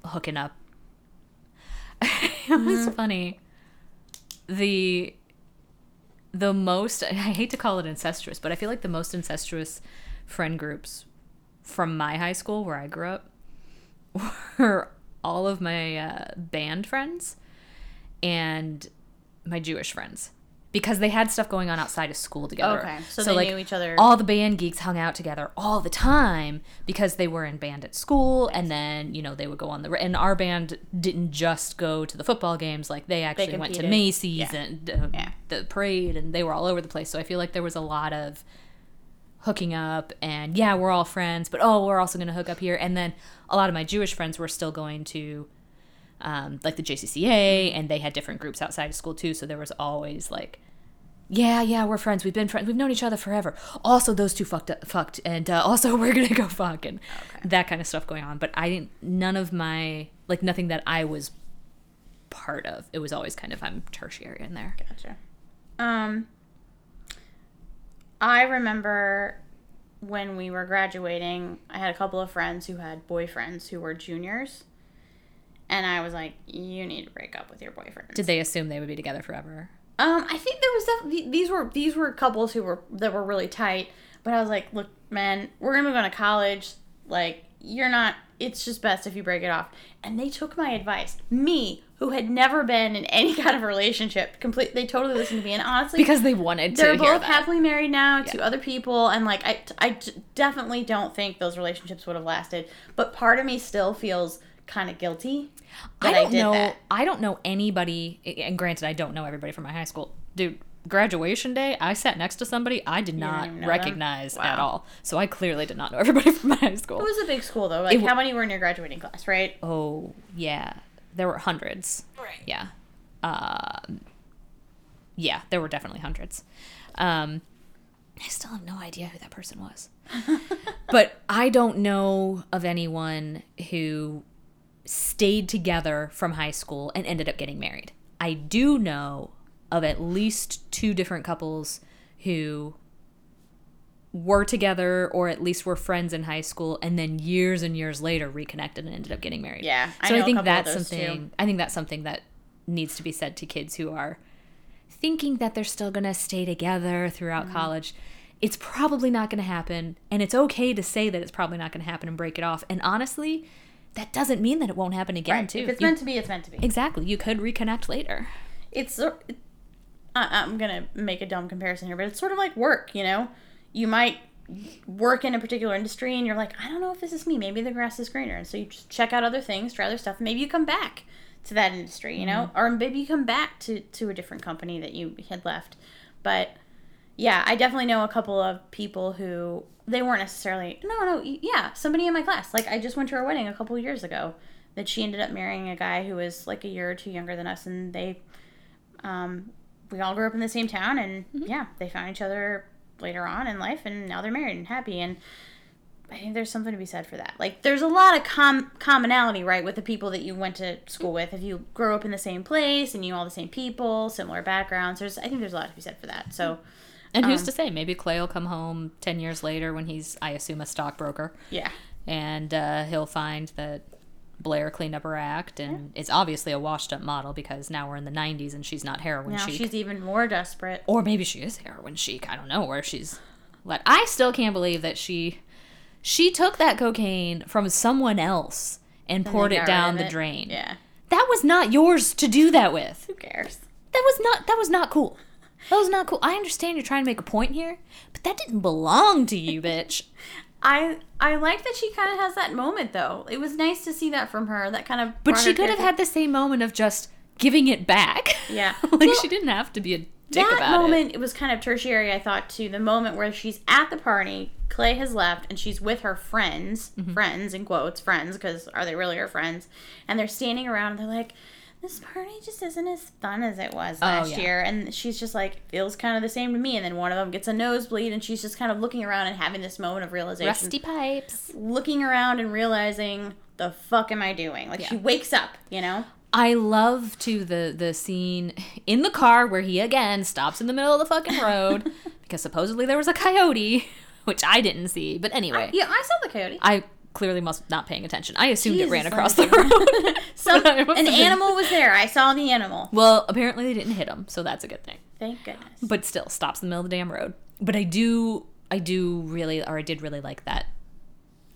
hooking up. it was funny. The the most I hate to call it incestuous, but I feel like the most incestuous friend groups from my high school where I grew up were all of my uh, band friends and my Jewish friends because they had stuff going on outside of school together. Okay, so they knew each other. All the band geeks hung out together all the time because they were in band at school, and then you know they would go on the. And our band didn't just go to the football games; like they actually went to. Macy's Yeah. and uh, Yeah. the parade, and they were all over the place. So I feel like there was a lot of hooking up and yeah we're all friends but oh we're also going to hook up here. And then a lot of my jewish friends were still going to um, like the jcca and they had different groups outside of school too so there was always like yeah yeah we're friends. We've been friends. We've known each other forever. Also those two fucked up, fucked and uh, also we're gonna go fuck and that kind of stuff going on. But i didn't none of my like nothing that i was part of. It was always kind of i'm tertiary in there. Gotcha. Um, I remember when we were graduating, I had a couple of friends who had boyfriends who were juniors. And I was like, you need to break up with your boyfriend. did they assume they would be together forever Um, I think there was definitely these were these were couples who were that were really tight, but I was like, look, man, we're gonna be going to college. Like, you're not. It's just best if you break it off. And they took my advice. Me, who had never been in any kind of relationship, complete. They totally listened to me, and honestly, because they wanted to they're both happily married now to other people, and like I, I definitely don't think those relationships would have lasted. But part of me still feels kind of guilty. I don't did know. that. I don't know anybody. And granted, I don't know everybody from my high school, dude. Graduation day, I sat next to somebody I did not recognize at all. So I clearly didn't not know them? recognize at Wow. all. So I clearly did not know everybody from my high school. It was a big school though. Like, It w- how many were in your graduating class, right? yeah, there were hundreds. Right. Yeah, um, yeah, there were definitely hundreds. Um, I still have no idea who that person was. but I don't know of anyone who stayed together from high school and ended up getting married. I do know of at least two different couples who were together or at least were friends in high school and then years and years later reconnected and ended up getting married. Yeah, I so know I a think that's those, too. something I think that's something that needs to be said to kids who are thinking that they're still going to stay together throughout Mm-hmm. college. It's probably not going to happen. And it's okay to say that it's probably not going to happen and break it off. And honestly, that doesn't mean that it won't happen again, Right. too. If it's You- meant to be, it's meant to be. exactly. You could reconnect later. it's I, I'm gonna make a dumb comparison here, but it's sort of like work. You know, you might work in a particular industry, and you're like, I don't know if this is me. Maybe the grass is greener, and so you just check out other things, try other stuff. Maybe you come back to that industry, you know, or maybe you come back to to a different company that you had left. But yeah, I definitely know a couple of people who they weren't necessarily no no yeah somebody in my class like I just went to her wedding a couple of years ago that she ended up marrying a guy who was like a year or two younger than us and they um we all grew up in the same town and yeah they found each other later on in life and now they're married and happy and I think there's something to be said for that. Like, there's a lot of com- commonality, right, with the people that you went to school with. If you grow up in the same place and you all the same people, similar backgrounds, there's I think there's a lot to be said for that. So, And Um, who's to say? Maybe Clay will come home 10 years later when he's, I assume, a stockbroker. yeah, And uh, he'll find that Blair cleaned up her act and is obviously a washed up model because now we're in the 90s and she's not heroin now chic. she's even more desperate. or maybe she is heroin chic. I don't know where she's. But I still can't believe that she she took that cocaine from someone else and poured They it down the it. drain. Yeah, That was not yours to do that with. who cares? That was not that was not cool. That was not cool. I understand you're trying to make a point here, but that didn't belong to you, bitch. I I like that she kind of has that moment though. It was nice to see that from her. That kind of. But she could have had the same moment of just giving it back. Yeah. like Well, she didn't have to be a dick about it. that about moment it. it. was kind of tertiary i thought too the moment where she's at the party clay has left and she's with her friends Mm-hmm. friends in quotes friends because are they really her friends and they're standing around and they're like this party just isn't as fun as it was oh, last Oh, yeah. year. And she's just like feels kind of the same to me. And then one of them gets a nosebleed and she's just kind of looking around and having this moment of realization. Rusty pipes. looking around and realizing the fuck am i doing? Like she wakes up you know? I love to the the scene in the car where he again stops in the middle of the fucking road because supposedly there was a coyote, which I didn't see. But anyway, uh, yeah i saw the coyote. I clearly must not paying attention. I assumed it ran across the road. Some, But an animal was there i saw the animal Well, apparently they didn't hit him, so that's a good thing. Thank goodness. But still, stops in the middle of the damn road. But I do, I do really, or I did really like that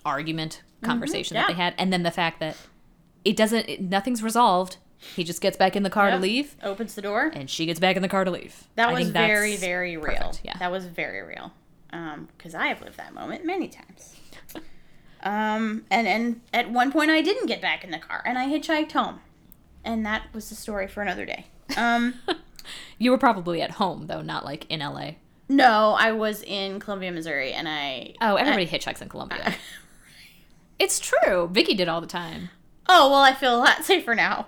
argument conversation that Mm-hmm. yeah. they had, and then the fact that it doesn't, it, nothing's resolved. He just gets back in the car Yeah. to leave, Opens the door. and she gets back in the car to leave. That I was very, very real. perfect, Yeah. That was very real. Um, because I have lived that moment many times. Um, and and at one point I didn't get back in the car, and I hitchhiked home, and that was the story for another day. Um, You were probably at home though, not like in LA. no, I was in Columbia, Missouri, and I. Oh, everybody hitchhikes in Colombia. it's true. Vicky did all the time. Oh well, I feel a lot safer now.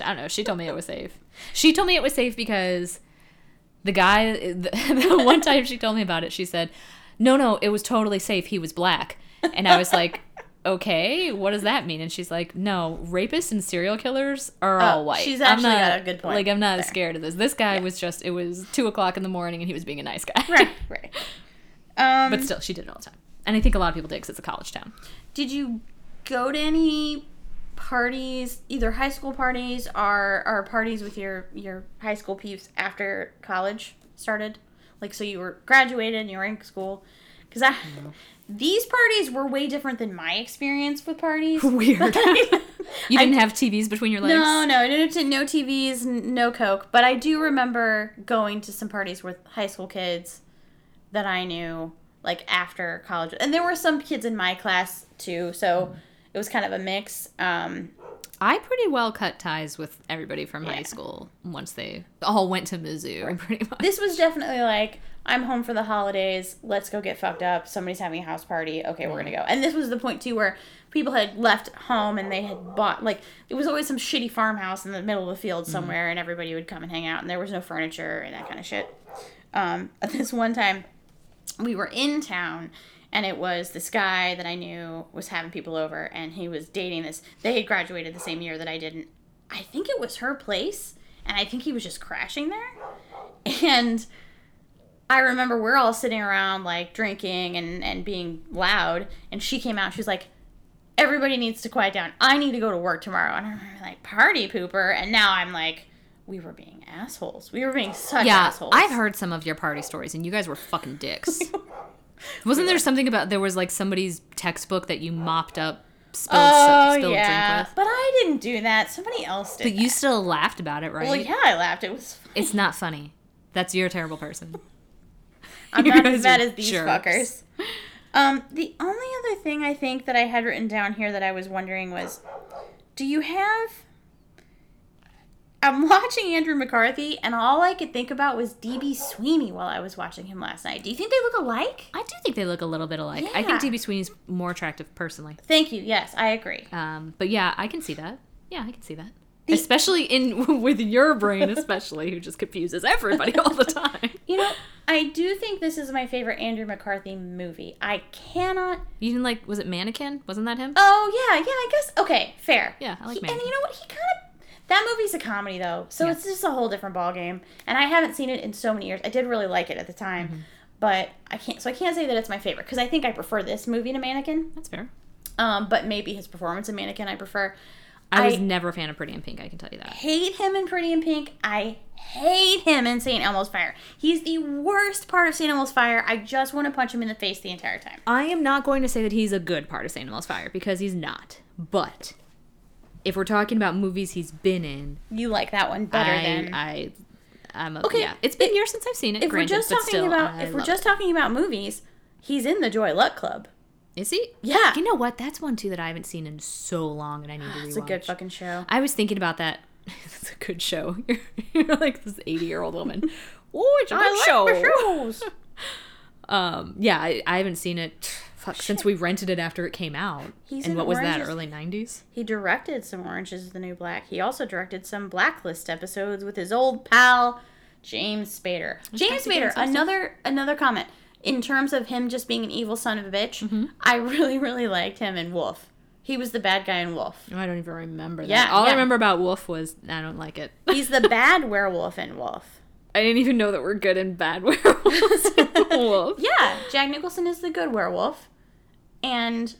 I don't know. She told me it was safe. She told me it was safe because the guy, the, the one time she told me about it, she said, "No, no, it was totally safe. He was black." And I was like, "Okay, what does that mean?" And she's like, "No, rapists and serial killers are all white." Oh, she's I'm actually not- got a good point Like I'm not there. scared of this. This guy was just. It was two o'clock in the morning, and he was being a nice guy. Right, right. Um, but still, she did it all the time. And I think a lot of people did because it's a college town. Did you go to any parties, either high school parties or, or parties with your, your high school peeps after college started? Like, so you were graduated and you were in school? Because I. These parties were way different than my experience with parties. Weird. You didn't have TVs between your legs. No, no, no, no, no TVs, no Coke. But I do remember going to some parties with high school kids that I knew, like after college, and there were some kids in my class too. So it was kind of a mix. Um, I pretty well cut ties with everybody from Yeah. high school once they all went to Mizzou, pretty much. this was definitely like I'm home for the holidays. Let's go get fucked up. Somebody's having a house party. Okay, we're gonna go. And this was the point too where people had left home and they had bought like it was always some shitty farmhouse in the middle of the field somewhere, and everybody would come and hang out, and there was no furniture and that kind of shit. Um, this one time, we were in town. And it was this guy that I knew was having people over, and he was dating this. They had graduated the same year that I didn't. I think it was her place, and I think he was just crashing there. And I remember we're all sitting around like drinking and, and being loud, and she came out. She was like, everybody needs to quiet down. I need to go to work tomorrow. And I remember like party pooper, and now I'm like, we were being assholes. We were being such Yeah, assholes. I've heard some of your party stories, and you guys were fucking dicks. Wasn't there something about there was like somebody's textbook that you mopped up, spilled, Oh spilled yeah, drink with? but I didn't do that. Somebody else did. But you that. still laughed about it, right? well, yeah, I laughed. It was. Funny. It's not funny. That's you're a terrible person. I'm You not as bad as these jerks. fuckers. Um, the only other thing I think that I had written down here that I was wondering was, do you have? I'm watching Andrew McCarthy, and all I could think about was DB Sweeney while I was watching him last night. Do you think they look alike? I do think they look a little bit alike. I think DB Sweeney's more attractive personally. Thank you. Yes, I agree. Um, but yeah, I can see that. Yeah, I can see that. Especially in with your brain, especially who just confuses everybody all the time. You know, I do think this is my favorite Andrew McCarthy movie. I cannot You didn't like? Was it Mannequin? Wasn't that him? Oh yeah, yeah. I guess okay, fair. Yeah, I like He- And you know what? He kind of that movie's a comedy though, so Yeah. it's just a whole different ballgame. And I haven't seen it in so many years. I did really like it at the time, but I can't. So I can't say that it's my favorite because I think I prefer this movie to Mannequin. That's fair. Um, but maybe his performance in Mannequin I prefer. I was I- never a fan of Pretty in Pink. I can tell you that. Hate him in Pretty in Pink. I hate him in St. Elmo's Fire. He's the worst part of St. Elmo's Fire. I just want to punch him in the face the entire time. I am not going to say that he's a good part of St. Elmo's Fire because he's not. But if we're talking about movies he's been in, You like that one better I, than I, I'm a, Okay, yeah. It's been years since I've seen it. if granted, we're just talking still, about I if we're just talking about movies, he's in the Joy Luck Club. Is he? Yeah. You know what? That's one too that I haven't seen in so long, and I need to rewatch. It's a good fucking show. I was thinking about that. it's a good show. You're, you're like this 80 year old woman. Oh, it's a good show. shows. Um, yeah, I, I haven't seen it. Fuck, since we rented it after it came out. He's and in what was that? Early 90s. He directed some Orange is the New Black. He also directed some Blacklist episodes with his old pal James Spader. James Spader, another another comment. In terms of him just being an evil son of a bitch, Mm-hmm. I really, really liked him in Wolf. He was the bad guy in Wolf. Oh, I don't even remember that. Yeah, All I remember about Wolf was I don't like it. He's the bad werewolf in Wolf. I didn't even know that we're good and bad werewolves. Wolf. Yeah, Jack Nicholson is the good werewolf, and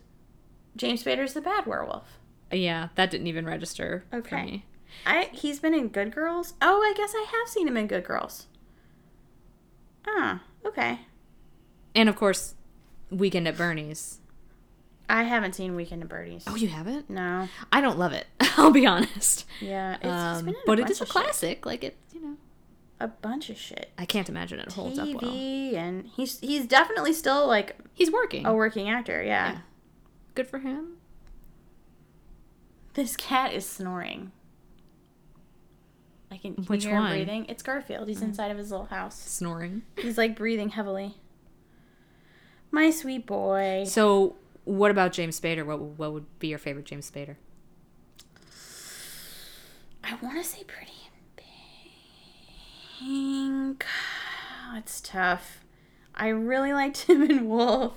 James Spader's the bad werewolf. Yeah, that didn't even register for Okay. me. I he's been in Good Girls. Oh, I guess I have seen him in Good Girls. Ah, okay. And of course, Weekend at Bernie's. I haven't seen Weekend at Bernie's. Oh, you haven't? No. I don't love it. I'll be honest. Yeah, it's, he's Um, but it is a of shit. classic. Like it, you know. A bunch of shit. I can't imagine it holds up well. TV and he's he's definitely still like He's working. a working actor. Yeah. Yeah. Good for him. This cat is snoring. I can, can Which you hear one? him breathing. It's Garfield. He's inside of his little house. Snoring. He's like breathing heavily. My sweet boy. So, what about James Spader? What what would be your favorite James Spader? I want to say pretty in pink. Oh, it's tough. I really liked him in Wolf.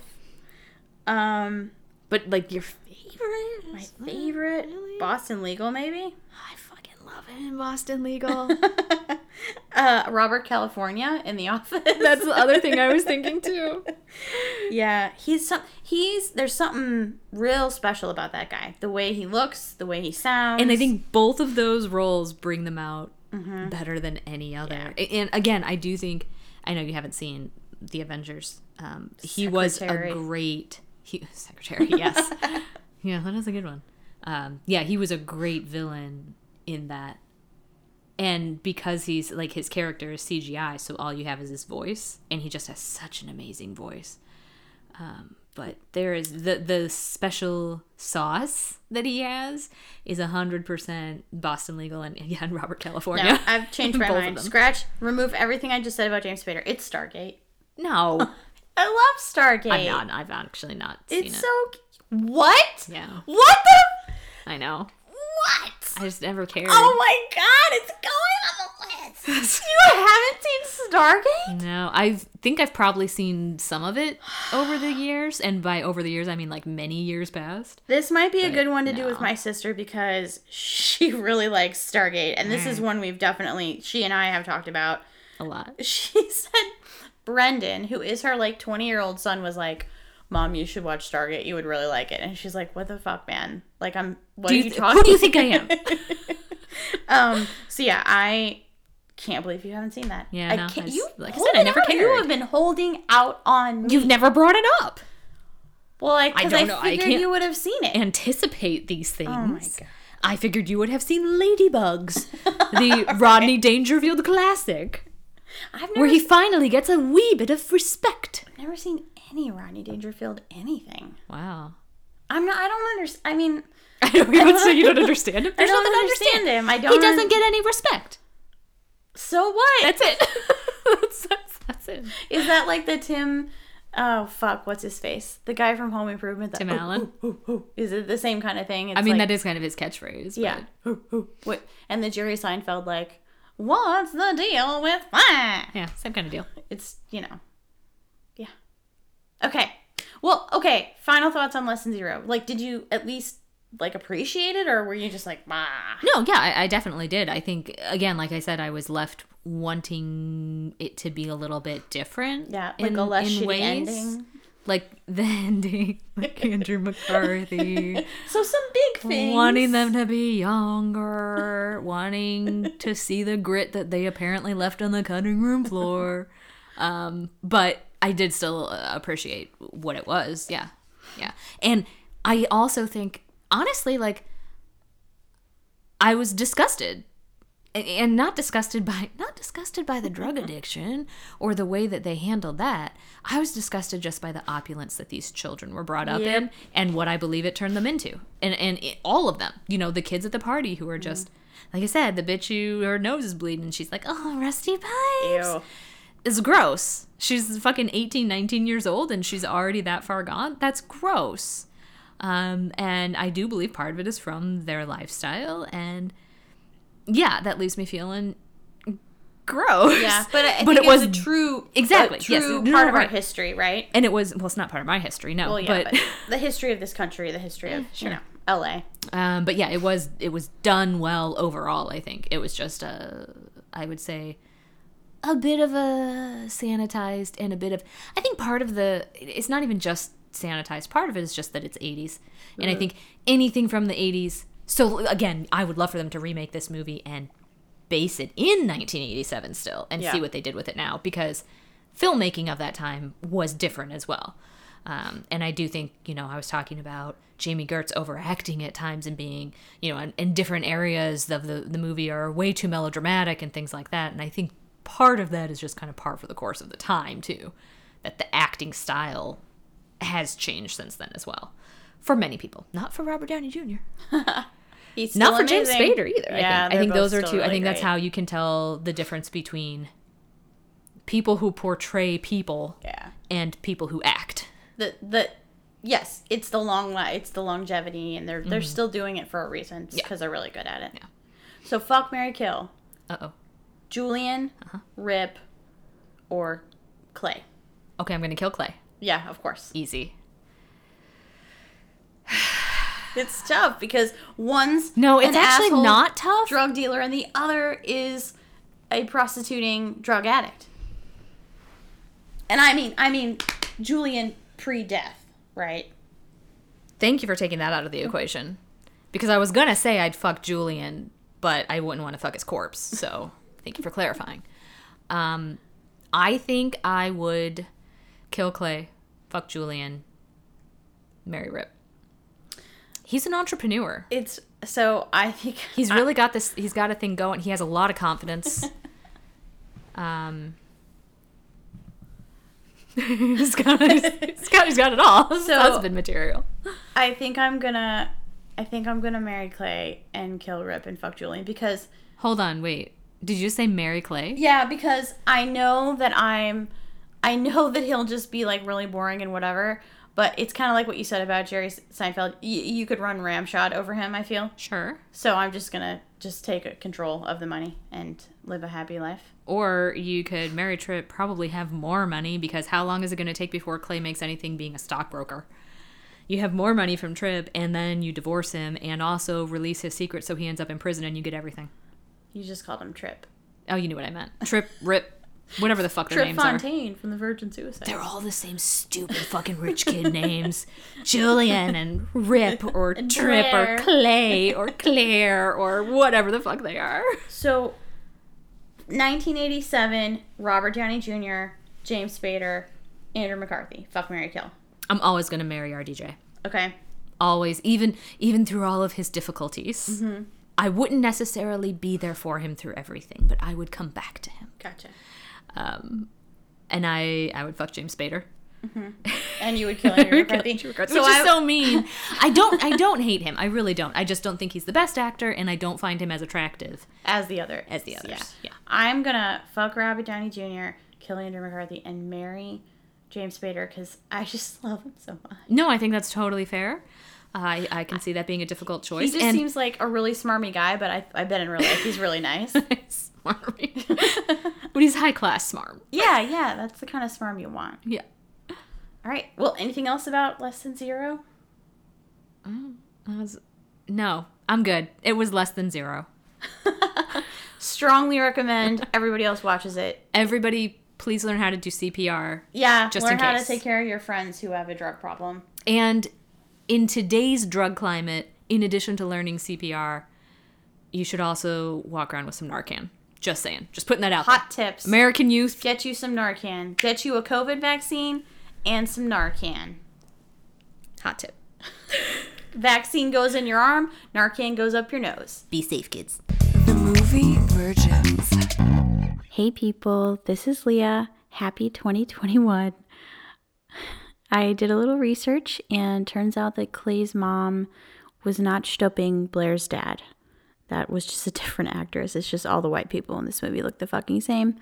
Um, But like your favorite? my favorite Really? Boston Legal, maybe. I fucking love him in Boston Legal. uh, Robert California in The Office. That's the other thing I was thinking too. Yeah, he's some. He's there's something real special about that guy. The way he looks, the way he sounds. And I think both of those roles bring them out better than any other. A- And again, I do think I know you haven't seen the Avengers. Um, he was a great he, secretary. Yes, yeah, that is a good one. Um, yeah, he was a great villain in that. And because he's like his character is CGI, so all you have is his voice, and he just has such an amazing voice. Um, but there is the the special sauce that he has is hundred percent Boston legal and yeah, and Robert California. no, I've changed my mind. Scratch, remove everything I just said about James Spader. It's Stargate. No, I love Stargate. I'm not. I've actually not seen It's it. so. What? yeah, What the? I know. What? I just never cared. Oh my god! It's going on the list. you haven't seen Stargate? No, I think I've probably seen some of it over the years, and by over the years I mean like many years past. This might be a good one to do with my sister because she really likes Stargate, and this is one we've definitely she and I have talked about. A lot. She said Brendan, who is her like 20 year old son, was like, "Mom, you should watch Stargate. You would really like it." And she's like, "What the fuck, man? Like, I'm what Do are you th- talking? who do you think I am? um. So yeah, I can't believe you haven't seen that. Yeah, I no, can't. it's- You like I said, I never out. You cared. have been holding out on me. You've never brought it up. well, like I I, don't know, I figured can't- you would have seen it. Anticipate these things. Oh my God. I figured you would have seen Ladybugs, the Rodney Dangerfield classic, I've never, where he finally gets a wee bit of respect. never seen any Rodney Dangerfield anything. Wow. I'm not. I don't understand. I mean, I don't even say you don't understand him. I don't nothing to understand him. I He don't. He doesn't get any respect. So what? That's it. that's, that's, that's it. Is that like the Tim? Oh fuck! What's his face? The guy from Home Improvement. That, Tim "Ooh, Allen? ooh, ooh, ooh." Is it the same kind of thing? It's I mean, like, that is kind of his catchphrase. yeah. but- ooh. What? And the Jerry Seinfeld like, what's the deal with that? Yeah, same kind of deal. It's you know. Okay. Well, okay. Final thoughts on Less Than Zero. Like, did you at least like appreciate it, or were you just like, bah? No, yeah, I, I definitely did. I think again, like I said, I was left wanting it to be a little bit different. Yeah, like in- a less in shitty ways. ending. Like the ending, like Andrew McCarthy, So some big things. wanting them to be younger, wanting to see the grit that they apparently left on the cutting room floor. Um, but I did still uh, appreciate what it was. Yeah, yeah, and I also think honestly, like I was disgusted. And not disgusted by not disgusted by the drug addiction or the way that they handled that. I was disgusted just by the opulence that these children were brought up Yep. in and what i believe it turned them into. And and it, all of them. You know the kids at the party who are just like i said the bitch who her nose is bleeding and she's like oh rusty pipes. Ew. is gross. She's fucking 18, 19 years old and she's already that far gone. That's gross. Um, and I do believe part of it is from their lifestyle. And yeah, that leaves me feeling gross. Yeah, but I, But think it was- a true, exactly, a true yes, part no, of our history, right? And it was, well, it's not part of my history, no. Well, yeah, but, but, the history of this country, the history of you know L.A. um, but yeah, it was, it was done well overall, I think. It was just a, I would say, a bit of a sanitized and a bit of I think part of the it's not even just sanitized part of it is just that it's 80s and I think anything from the 80s so again I would love for them to remake this movie and base it in 1987 still and Yeah. see what they did with it now because filmmaking of that time was different as well. Um, and I do think you know I was talking about Jami Gertz overacting at times and being you know in, in different areas of the, the movie are way too melodramatic and things like that. And I think part of that is just kind of par for the course of the time too that the acting style has changed since then as well for many people not for Robert Downey Jr. He's not for James. Spader either Yeah, I think I think those are two I think that's great. how you can tell the difference between people who portray people Yeah. and people who act The the yes, it's the long it's the longevity, and they're they're still doing it for a reason Mm-hmm. Yeah. because they're really good at it. Yeah. So fuck Mary Kill, uh-oh Julian, Uh-huh. Rip, or Clay. okay I'm gonna kill Clay Yeah, of course. easy It's tough because one's no it's actually not tough drug dealer, and the other is a prostituting drug addict. And I mean, I mean, Julian pre-death, right? Thank you for taking that out of the equation. Because I was gonna say I'd fuck Julian, but I wouldn't want to fuck his corpse. So thank you for clarifying. Um, I think I would kill Clay, fuck Julian, marry Rip. He's an entrepreneur. It's so I think He's I- really got this. He's got a thing going. He has a lot of confidence. um, he's got. He's got. He's got it all. This So- husband material. I think I'm gonna I think I'm gonna marry Clay and kill Rip and fuck Julian because Hold on, wait. Did you say Mary Clay? yeah, because I know that I'm I know that he'll just be like really boring and whatever, but it's kind of like what you said about Jerry Seinfeld. Y- you could run ramshot over him, I feel. Sure. So I'm just gonna just take control of the money and live a happy life. Or you could marry Trip, probably have more money because how long is it going to take before Clay makes anything being a stockbroker? You have more money from Trip, and then you divorce him and also release his secret so he ends up in prison and you get everything. You just called him Trip. Oh, you knew what I meant. Trip, Rip, whatever the fuck their Trip names are. Fontaine from the Virgin Suicide. They're all the same stupid fucking rich kid names. Julian and Rip or And Trip Blair. or Clay or Claire or whatever the fuck they are. So, 1987, Robert Downey Jr., James Spader, Andrew McCarthy. Fuck Mary Kill. I'm always gonna marry RDJ. Okay. Always, even even through all of his difficulties. Mm-hmm. I wouldn't necessarily be there for him through everything, but I would come back to him. Gotcha. Um, and I I would fuck James Spader. And you would kill Andrew McCarthy. Which is So I, so mean. I don't I don't hate him. I really don't. I just don't think he's the best actor, and I don't find him as attractive as the other. as the others. Yeah. yeah. I'm gonna fuck Robert Downey Jr., kill Andrew McCarthy, and marry James Spader because I just love him so much. No, I think that's totally fair. I I can see that being a difficult choice. He just and seems like a really smarmy guy, but I, I bet in real life he's really nice. smart. but he's high class smart. yeah, yeah, that's the kind of smarm you want. Yeah. All right. Well, anything else about Less Than Zero? Um, was- no, I'm good. It was less than zero. Strongly recommend everybody else watches it. Everybody, please learn how to do CPR. Yeah, Just learn how to take care of your friends who have a drug problem. And in today's drug climate, in addition to learning CPR, you should also walk around with some Narcan. Just saying. Just putting that out Hot there. tips. American youth. Get you some Narcan. Get you a COVID vaccine and some Narcan. Hot tip. Vaccine goes in your arm, Narcan goes up your nose. Be safe, kids. The movie Virgins. Hey people, this is Leah. Happy 2021. I did a little research and turns out that Clay's mom was not Stopping Blair's dad. That was just a different actress. It's just all the white people in this movie look the fucking same.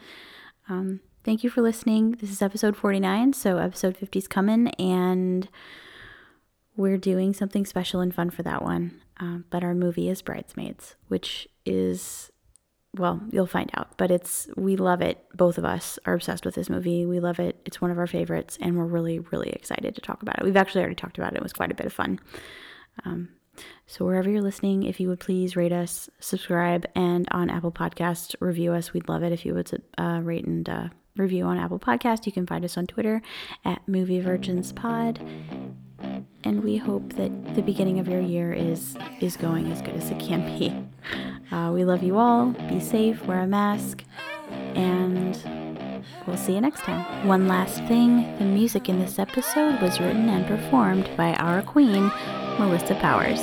Um, thank you for listening. This is episode 49, so episode 50 is coming, and we're doing something special and fun for that one. Um, but our movie is Bridesmaids, which is well, you'll find out, but it's we love it. Both of us are obsessed with this movie. We love it. It's one of our favorites, and we're really, really excited to talk about it. We've actually already talked about it. It was quite a bit of fun. Um, so wherever you're listening, if you would please rate us, subscribe, and on Apple Podcasts, review us. We'd love it if you would uh, rate and uh, review on Apple Podcast. You can find us on Twitter at Movie Virgins Pod and we hope that the beginning of your year is is going as good as it can be. Uh, we love you all. Be safe. Wear a mask, and we'll see you next time. One last thing: the music in this episode was written and performed by our queen, Melissa Powers.